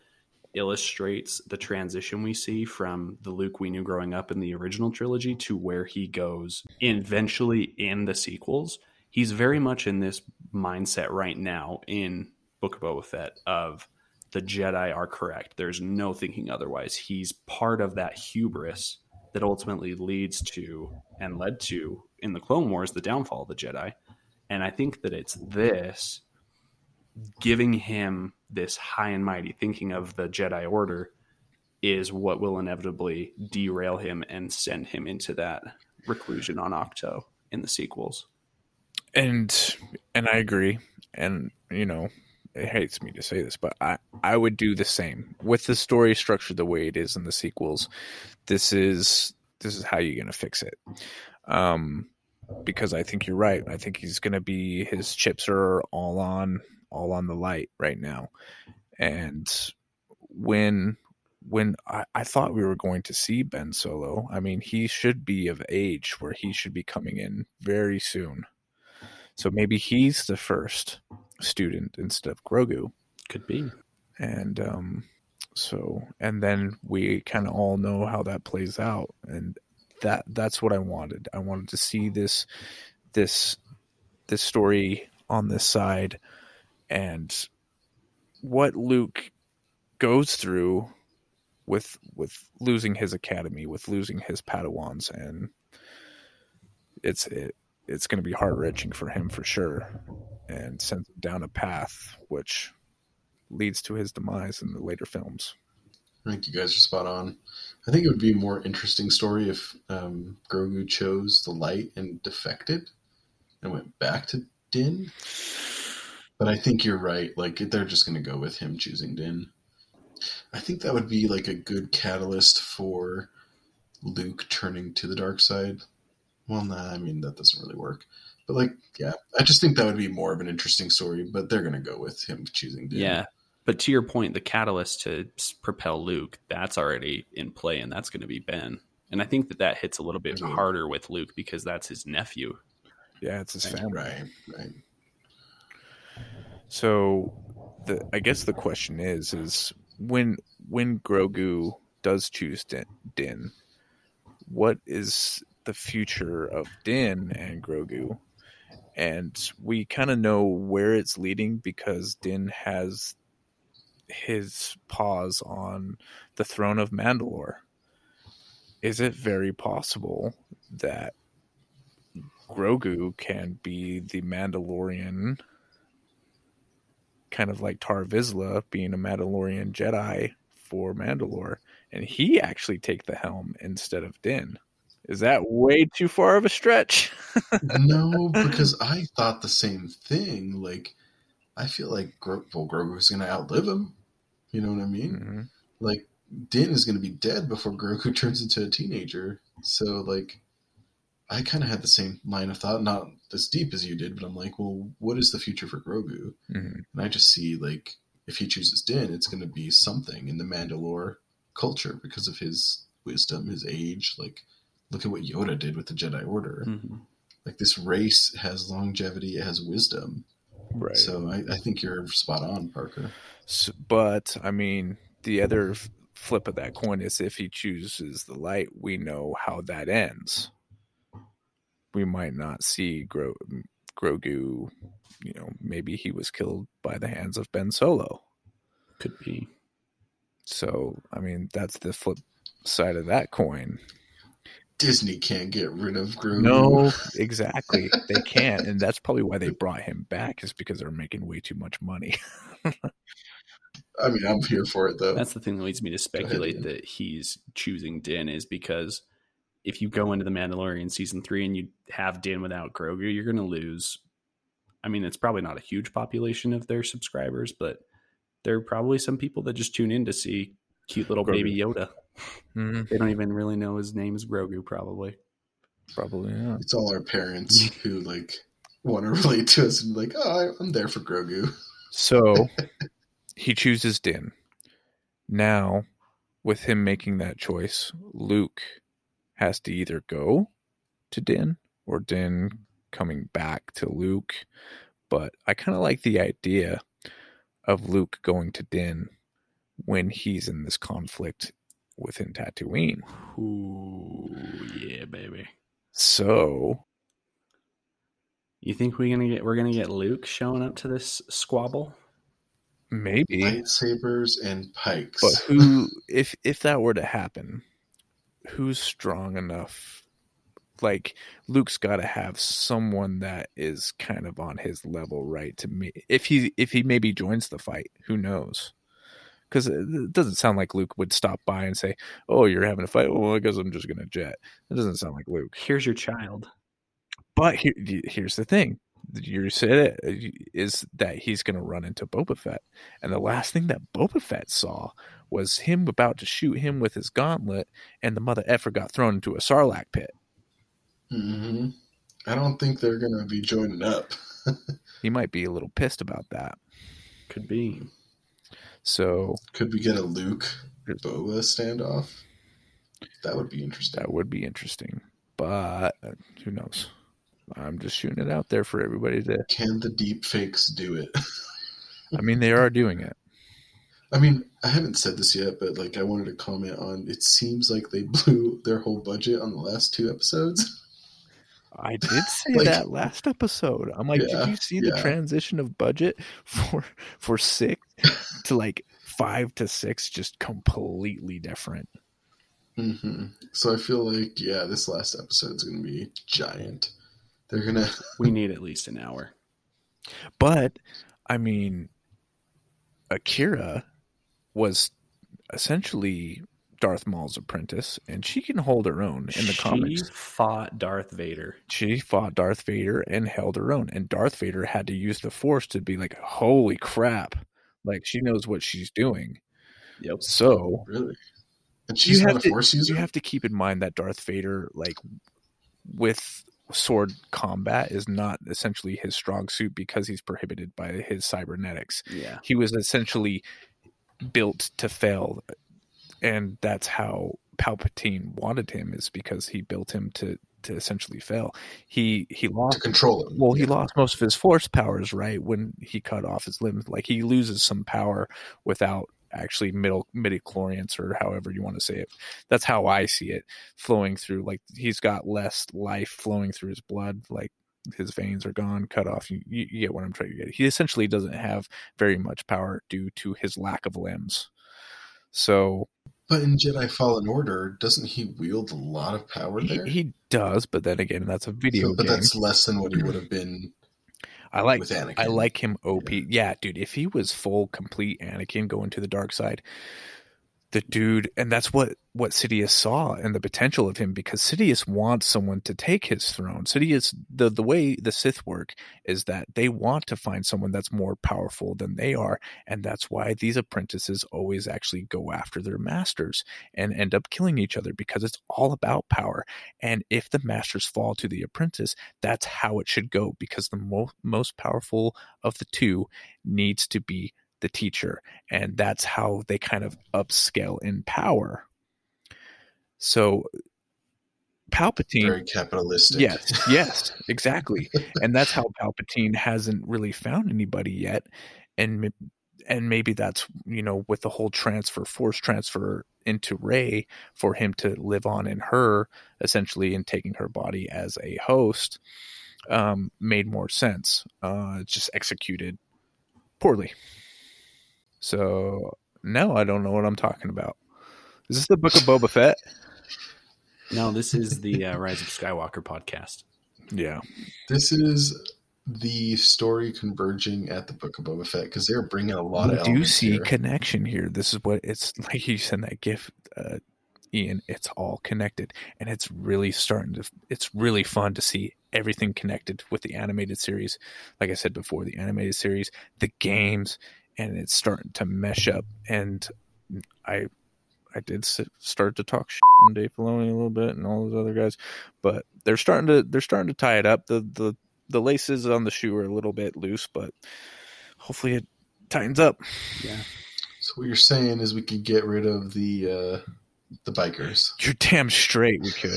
Speaker 1: illustrates the transition we see from the Luke we knew growing up in the original trilogy to where he goes eventually in the sequels. He's very much in this mindset right now in Book of Boba Fett of the Jedi are correct. There's no thinking otherwise. He's part of that hubris that ultimately leads to and led to in the Clone Wars the downfall of the Jedi. And I think that it's this giving him this high and mighty thinking of the Jedi Order is what will inevitably derail him and send him into that reclusion on Ahch-To in the sequels.
Speaker 2: And and I agree. And you know, it hates me to say this, but I I would do the same with the story structure the way it is in the sequels. This is this is how you're gonna fix it. Um, because I think you're right. I think he's gonna be his chips are all on all on the light right now, and when when I, I thought we were going to see Ben Solo, I mean, he should be of age where he should be coming in very soon. So maybe he's the first student instead of Grogu.
Speaker 1: Could be.
Speaker 2: And um, so, and then we kind of all know how that plays out, and that that's what I wanted. I wanted to see this this this story on this side, and what Luke goes through with with losing his academy, with losing his Padawans, and it's it, it's going to be heart wrenching for him for sure, and sends him down a path which leads to his demise in the later films.
Speaker 3: I think you guys are spot on. I think it would be a more interesting story if um, Grogu chose the light and defected and went back to Din. But I think you're right. Like they're just going to go with him choosing Din. I think that would be like a good catalyst for Luke turning to the dark side. Well, nah, I mean that doesn't really work. But like, yeah, I just think that would be more of an interesting story. But they're going to go with him choosing Din.
Speaker 1: Yeah. But to your point, the catalyst to propel Luke, that's already in play, and that's going to be Ben. And I think that that hits a little bit
Speaker 3: mm-hmm.
Speaker 1: harder with Luke because that's his nephew.
Speaker 2: Yeah, it's his family.
Speaker 3: right, right.
Speaker 2: So, the I guess the question is is when when Grogu does choose Din, Din, what is the future of Din and Grogu? And we kind of know where it's leading because Din has his paws on the throne of Mandalore. Is it very possible that Grogu can be the Mandalorian, kind of like Tarre Vizsla being a Mandalorian Jedi for Mandalore, and he actually take the helm instead of Din? Is that way too far of a stretch?
Speaker 3: no, because I thought the same thing. Like, I feel like Gro- well, Grogu's going to outlive him. You know what I mean?
Speaker 2: Mhm.
Speaker 3: Like, Din is going to be dead before Grogu turns into a teenager. So, like, I kind of had the same line of thought, not as deep as you did, but I'm like, well, what is the future for Grogu?
Speaker 2: Mhm.
Speaker 3: And I just see, like, if he chooses Din, it's going to be something in the Mandalore culture because of his wisdom, his age. Like, look at what Yoda did with the Jedi Order.
Speaker 1: Mhm.
Speaker 3: Like, this race has longevity, it has wisdom.
Speaker 2: Right.
Speaker 3: So I, I think you're spot on, Parker.
Speaker 2: S but I mean, the other flip of that coin is if he chooses the light, we know how that ends. We might not see Gro- Grogu. You know, maybe he was killed by the hands of Ben Solo.
Speaker 1: Could be.
Speaker 2: So, I mean, that's the flip side of that coin.
Speaker 3: Disney can't get rid of Grogu.
Speaker 2: No, exactly. They can't, and that's probably why they brought him back is because they're making way too much money.
Speaker 3: I mean, I'm here for it though.
Speaker 1: That's the thing that leads me to speculate
Speaker 3: Ian.
Speaker 1: that he's choosing Din is because if you go into the Mandalorian season three and you have Din without Grogu, you're going to lose. I mean, it's probably not a huge population of their subscribers, but there are probably some people that just tune in to see cute little
Speaker 2: Grogu.
Speaker 1: baby Yoda.
Speaker 2: Mhm,
Speaker 1: They don't even really know his name is Grogu, probably.
Speaker 2: Probably not.
Speaker 3: It's all our parents who like want to relate to us and be like, oh, I- I'm there for Grogu.
Speaker 2: So he chooses Din. Now, with him making that choice, Luke has to either go to Din or Din coming back to Luke. But I kind of like the idea of Luke going to Din when he's in this conflict within Tatooine.
Speaker 1: Ooh, yeah, baby.
Speaker 2: So,
Speaker 1: You think we're gonna get we're gonna get Luke showing up to this squabble?
Speaker 2: maybe.
Speaker 3: Lightsabers and Pykes.
Speaker 2: But who, if if that were to happen, who's strong enough? Like Luke's got to have someone that is kind of on his level, right? To me, if he if he maybe joins the fight, who knows? Because it doesn't sound like Luke would stop by and say, "Oh, you're having a fight. Well, I guess I'm just gonna jet." It doesn't sound like Luke.
Speaker 1: Here's your child.
Speaker 2: But here, here's the thing: you said it is that he's to run into Boba Fett, and the last thing that Boba Fett saw was him about to shoot him with his gauntlet, and the mother effer got thrown into a sarlacc pit.
Speaker 3: Mm-hmm. I don't think they're going to be joining up.
Speaker 2: He might be a little pissed about that.
Speaker 1: Could be.
Speaker 2: So
Speaker 3: Could we get a Luke Boba standoff? That would be interesting.
Speaker 2: that would be interesting, but who knows? I'm just shooting it out there for everybody to.
Speaker 3: Can the deep fakes do it?
Speaker 2: I mean, they are doing it.
Speaker 3: I mean, I haven't said this yet, but like I wanted to comment on it seems like they blew their whole budget on the last two episodes.
Speaker 2: I did say
Speaker 3: Like-
Speaker 2: that last episode. I'm like,
Speaker 3: Yeah,
Speaker 2: did you see the transition of budget for for six to like five to six? Just completely different.
Speaker 3: hmm So I feel like, yeah, this last episode is going to be giant. They're going to.
Speaker 1: We need at least an hour.
Speaker 2: But I mean, Akira was essentially Darth Maul's apprentice, and she can hold her own in the comments.
Speaker 1: she
Speaker 2: comics.
Speaker 1: fought Darth Vader.
Speaker 2: She fought Darth Vader and held her own, and Darth Vader had to use the Force to be like, "Holy crap!" Like she knows what she's doing.
Speaker 1: Yep.
Speaker 2: So
Speaker 3: Really? And she's
Speaker 2: you
Speaker 3: not
Speaker 2: have
Speaker 3: a
Speaker 2: to
Speaker 3: force user?
Speaker 2: you have to keep in mind that Darth Vader, like with sword combat, is not essentially his strong suit because he's prohibited by his cybernetics.
Speaker 1: Yeah.
Speaker 2: He was essentially built to fail, and that's how Palpatine wanted him is because he built him to to essentially fail. He he
Speaker 3: to
Speaker 2: lost
Speaker 3: control him.
Speaker 2: well, he
Speaker 3: Yeah.
Speaker 2: lost most of his force powers, right? When he cut off his limbs, like he loses some power without actually middle midichlorians or however you want to say it. That's how I see it flowing through. Like he's got less life flowing through his blood. Like his veins are gone, cut off. You, you, you get what I'm trying to get. He essentially doesn't have very much power due to his lack of limbs. So
Speaker 3: But in Jedi Fallen Order, doesn't he wield a lot of power
Speaker 2: he,
Speaker 3: there?
Speaker 2: he does, but then again, that's a video
Speaker 3: So- but
Speaker 2: game.
Speaker 3: that's less than what he would have been
Speaker 2: I like
Speaker 3: with Anakin.
Speaker 2: I like him OP. Yeah. dude, if he was full complete Anakin going to the dark side, the dude and that's what what Sidious saw and the potential of him because Sidious wants someone to take his throne. Sidious the the way the Sith work is that they want to find someone that's more powerful than they are and that's why these apprentices always actually go after their masters and end up killing each other because it's all about power. And if the masters fall to the apprentice, that's how it should go because the mo- most powerful of the two needs to be the teacher and that's how they kind of upscale in power. So palpatine
Speaker 3: very capitalistic.
Speaker 2: yes yes exactly. And that's how palpatine hasn't really found anybody yet and and maybe that's you know with the whole transfer force transfer into Rey for him to live on in her essentially and taking her body as a host um made more sense uh just executed poorly so no i don't know what i'm talking about is this the book of boba fett
Speaker 1: No, this is the uh, Rise of Skywalker podcast.
Speaker 2: yeah
Speaker 3: This is the story converging at the Book of Boba Fett because they're bringing a lot
Speaker 2: we
Speaker 3: of
Speaker 2: do
Speaker 3: elements
Speaker 2: see
Speaker 3: here.
Speaker 2: connection here. This is what it's like. You send that gift, uh, Ian. It's all connected, and it's really starting to. It's really fun to see everything connected with the animated series. Like I said before, the animated series, the games, and it's starting to mesh up. And I, I did s- start to talk shit on Dave Filoni a little bit and all those other guys, but they're starting to they're starting to tie it up. The the the laces on the shoe are a little bit loose, but hopefully it tightens up.
Speaker 1: Yeah.
Speaker 3: So what you're saying is we could get rid of the uh, the bikers
Speaker 2: You're damn straight we could.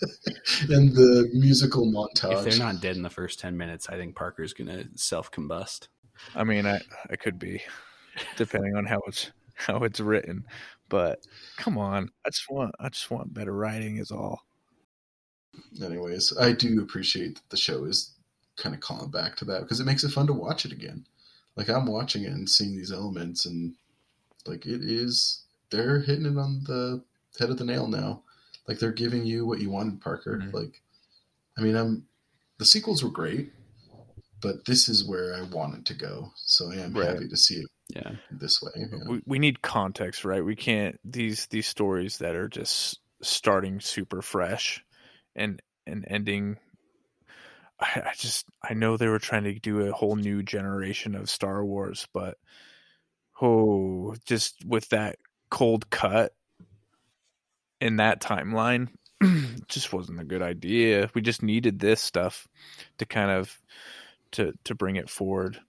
Speaker 3: and the musical montage.
Speaker 1: If they're not dead in the first 10 minutes, I think Parker's going to self combust.
Speaker 2: I mean, I I could be, depending on how it's how it's written. But come on, I just want I just want better writing is all.
Speaker 3: Anyways, I do appreciate that the show is kind of calling back to that because it makes it fun to watch it again. Like I'm watching it and seeing these elements, and like it is, they're hitting it on the head of the nail now. Like they're giving you what you wanted, Parker.
Speaker 2: Mhm.
Speaker 3: Like, I mean, I'm the sequels were great, but this is where I wanted to go. So I am
Speaker 2: Right.
Speaker 3: happy to see it
Speaker 1: Yeah.
Speaker 3: this way. you know.
Speaker 2: We we need context, right? We can't these these stories that are just starting super fresh and and ending. I, I just I know they were trying to do a whole new generation of Star Wars, but oh, just with that cold cut in that timeline, just wasn't a good idea. We just needed this stuff to kind of to to bring it forward.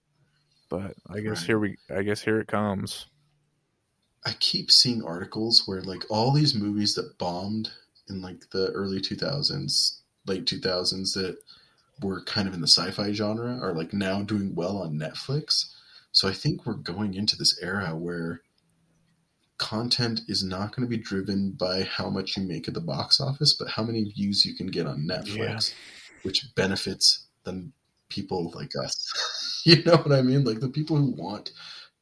Speaker 2: But I guess
Speaker 3: Right.
Speaker 2: here we I guess here it comes.
Speaker 3: I keep seeing articles where like all these movies that bombed in like the early 2000s, late 2000s that were kind of in the sci-fi genre are like now doing well on Netflix. So I think we're going into this era where content is not going to be driven by how much you make at the box office, but how many views you can get on Netflix, which benefits the people like us. you know what I mean? Like the people who want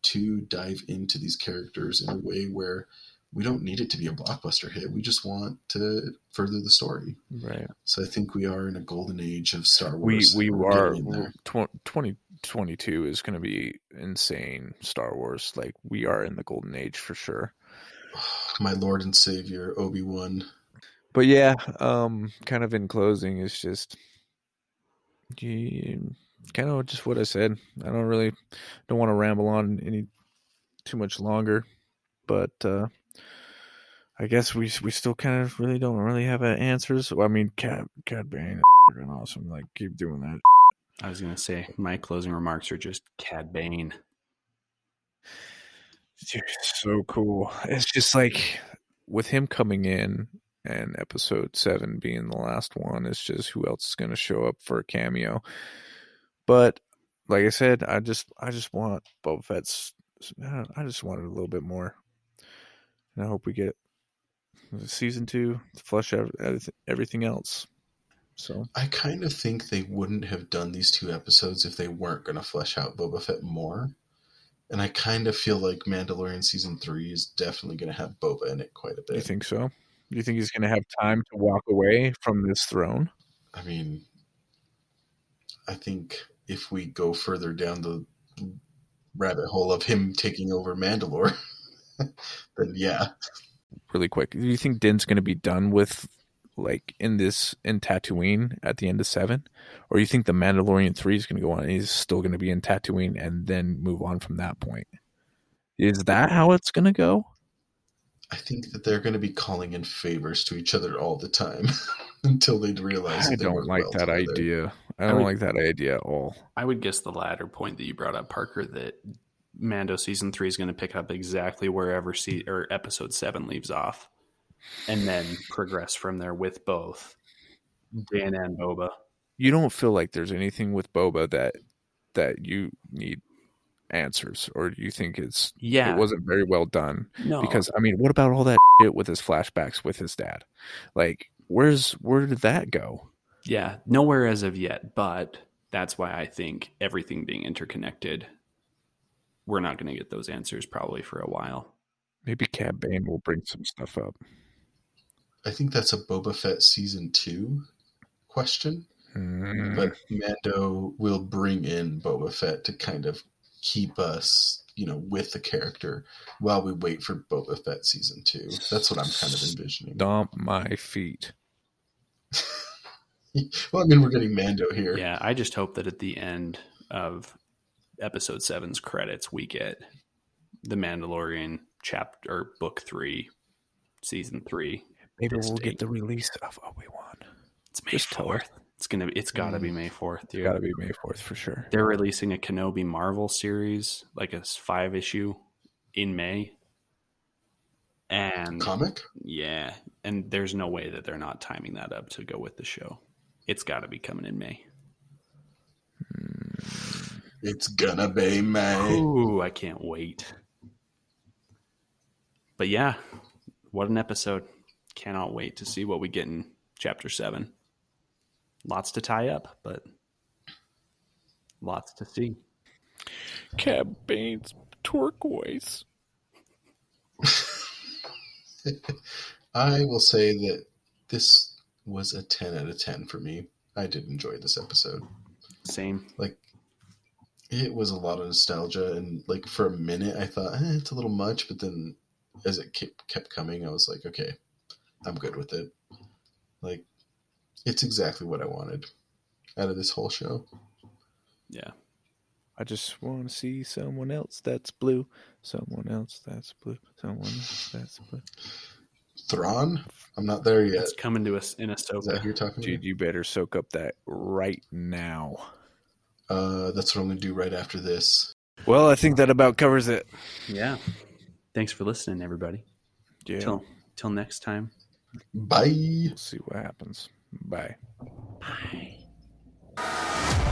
Speaker 3: to dive into these characters in a way where we don't need it to be a blockbuster hit. We just want to further the story.
Speaker 2: Right.
Speaker 3: So I think we are in a golden age of Star Wars.
Speaker 2: we
Speaker 3: in there.
Speaker 2: 2022 is going to be insane Star Wars. Like we are in the golden age for sure.
Speaker 3: My Lord and Savior Obi Wan.
Speaker 2: But yeah, um kind of in closing it's just you, kind of just what I said. I don't really don't want to ramble on any too much longer, but uh I guess we we still kind of really don't really have uh, answers. Well, I mean, Cad Cad Bane is awesome. Like keep doing that.
Speaker 1: I was to say, my closing remarks are just Cad Bane.
Speaker 2: Dude, so cool. It's just like with him coming in and episode seven being the last one, it's just who else is gonna show up for a cameo. But like I said, I just I just want Boba Fett's I, uh, I just wanted a little bit more, and I hope we get season two to flush out everything else. So
Speaker 3: I kind of think they wouldn't have done these two episodes if they weren't going to flesh out Boba Fett more. And I kind of feel like Mandalorian season three is definitely going to have Boba in it quite a bit.
Speaker 2: you think so? You think he's going to have time to walk away from this throne?
Speaker 3: I mean, I think if we go further down the rabbit hole of him taking over Mandalore, then yeah.
Speaker 2: Really quick, do you think Din's going to be done with like in this in Tatooine at the end of seven, or you think the Mandalorian three is going to go on and he's still going to be in Tatooine and then move on from that point? Is that how it's going to go?
Speaker 3: I think that they're going to be calling in favors to each other all the time until they'd realize
Speaker 2: I
Speaker 3: they
Speaker 2: don't like
Speaker 3: well
Speaker 2: that
Speaker 3: together.
Speaker 2: idea. I
Speaker 1: I
Speaker 2: don't
Speaker 1: would-
Speaker 2: like that idea at all.
Speaker 1: I would guess the latter point that you brought up, Parker, that Mando season three is going to pick up exactly wherever se- or episode seven leaves off, and then progress from there with both Din and Boba.
Speaker 2: You don't feel like there's anything with Boba that that you need answers, or do you think it's
Speaker 1: Yeah,
Speaker 2: it wasn't very well done?
Speaker 1: no
Speaker 2: Because I mean, what about all that shit with his flashbacks with his dad? Like, where's where did that go?
Speaker 1: Yeah, nowhere as of yet, but that's why I think everything being interconnected, we're not going to get those answers probably for a while.
Speaker 2: Maybe Cad Bane will bring some stuff up.
Speaker 3: I think that's a Boba Fett season two question,
Speaker 2: Mm,
Speaker 3: but Mando will bring in Boba Fett to kind of keep us, you know, with the character while we wait for Boba Fett season two. That's what I'm kind of envisioning.
Speaker 2: stomp my feet.
Speaker 3: Well, I mean, we're getting Mando here.
Speaker 1: Yeah, I just hope that at the end of episode seven's credits, we get the Mandalorian chapter or book three, season three.
Speaker 2: Maybe we'll
Speaker 1: date.
Speaker 2: get the release of Obi Wan.
Speaker 1: It's May
Speaker 2: Just tell
Speaker 1: fourth. It's gonna. be It's got to be
Speaker 3: Mm.
Speaker 1: May fourth,
Speaker 2: It's
Speaker 1: dude.
Speaker 2: got to be May fourth for sure.
Speaker 1: They're releasing a Kenobi Marvel series, like a five issue, in May. And
Speaker 3: Comic?
Speaker 1: yeah, and there's no way that they're not timing that up to go with the show. It's got to be coming in May.
Speaker 3: It's gonna be May.
Speaker 1: Ooh, I can't wait. But yeah, what an episode. Cannot wait to see what we get in chapter 7. Lots to tie up, but lots to see.
Speaker 2: Cad Bane's turquoise.
Speaker 3: I will say that this was a 10 out of 10 for me. I did enjoy this episode.
Speaker 1: Same.
Speaker 3: Like, it was a lot of nostalgia, and like for a minute, I thought eh, it's a little much, but then as it kept kept coming, I was like, okay, I'm good with it. Like, it's exactly what I wanted out of this whole show.
Speaker 1: Yeah.
Speaker 2: I just want to see someone else that's blue. Someone else that's blue. Someone else that's blue.
Speaker 3: Thrawn, I'm not there yet.
Speaker 1: It's coming to us in
Speaker 3: Is that you're talking
Speaker 2: Dude, you better soak up that right now.
Speaker 3: Uh, that's what I'm gonna do right after this.
Speaker 2: Well, I think that about covers it.
Speaker 1: Yeah. Thanks for listening, everybody.
Speaker 2: Yeah.
Speaker 1: Till till next time.
Speaker 3: Bye.
Speaker 2: We'll see what happens. Bye.
Speaker 1: Bye.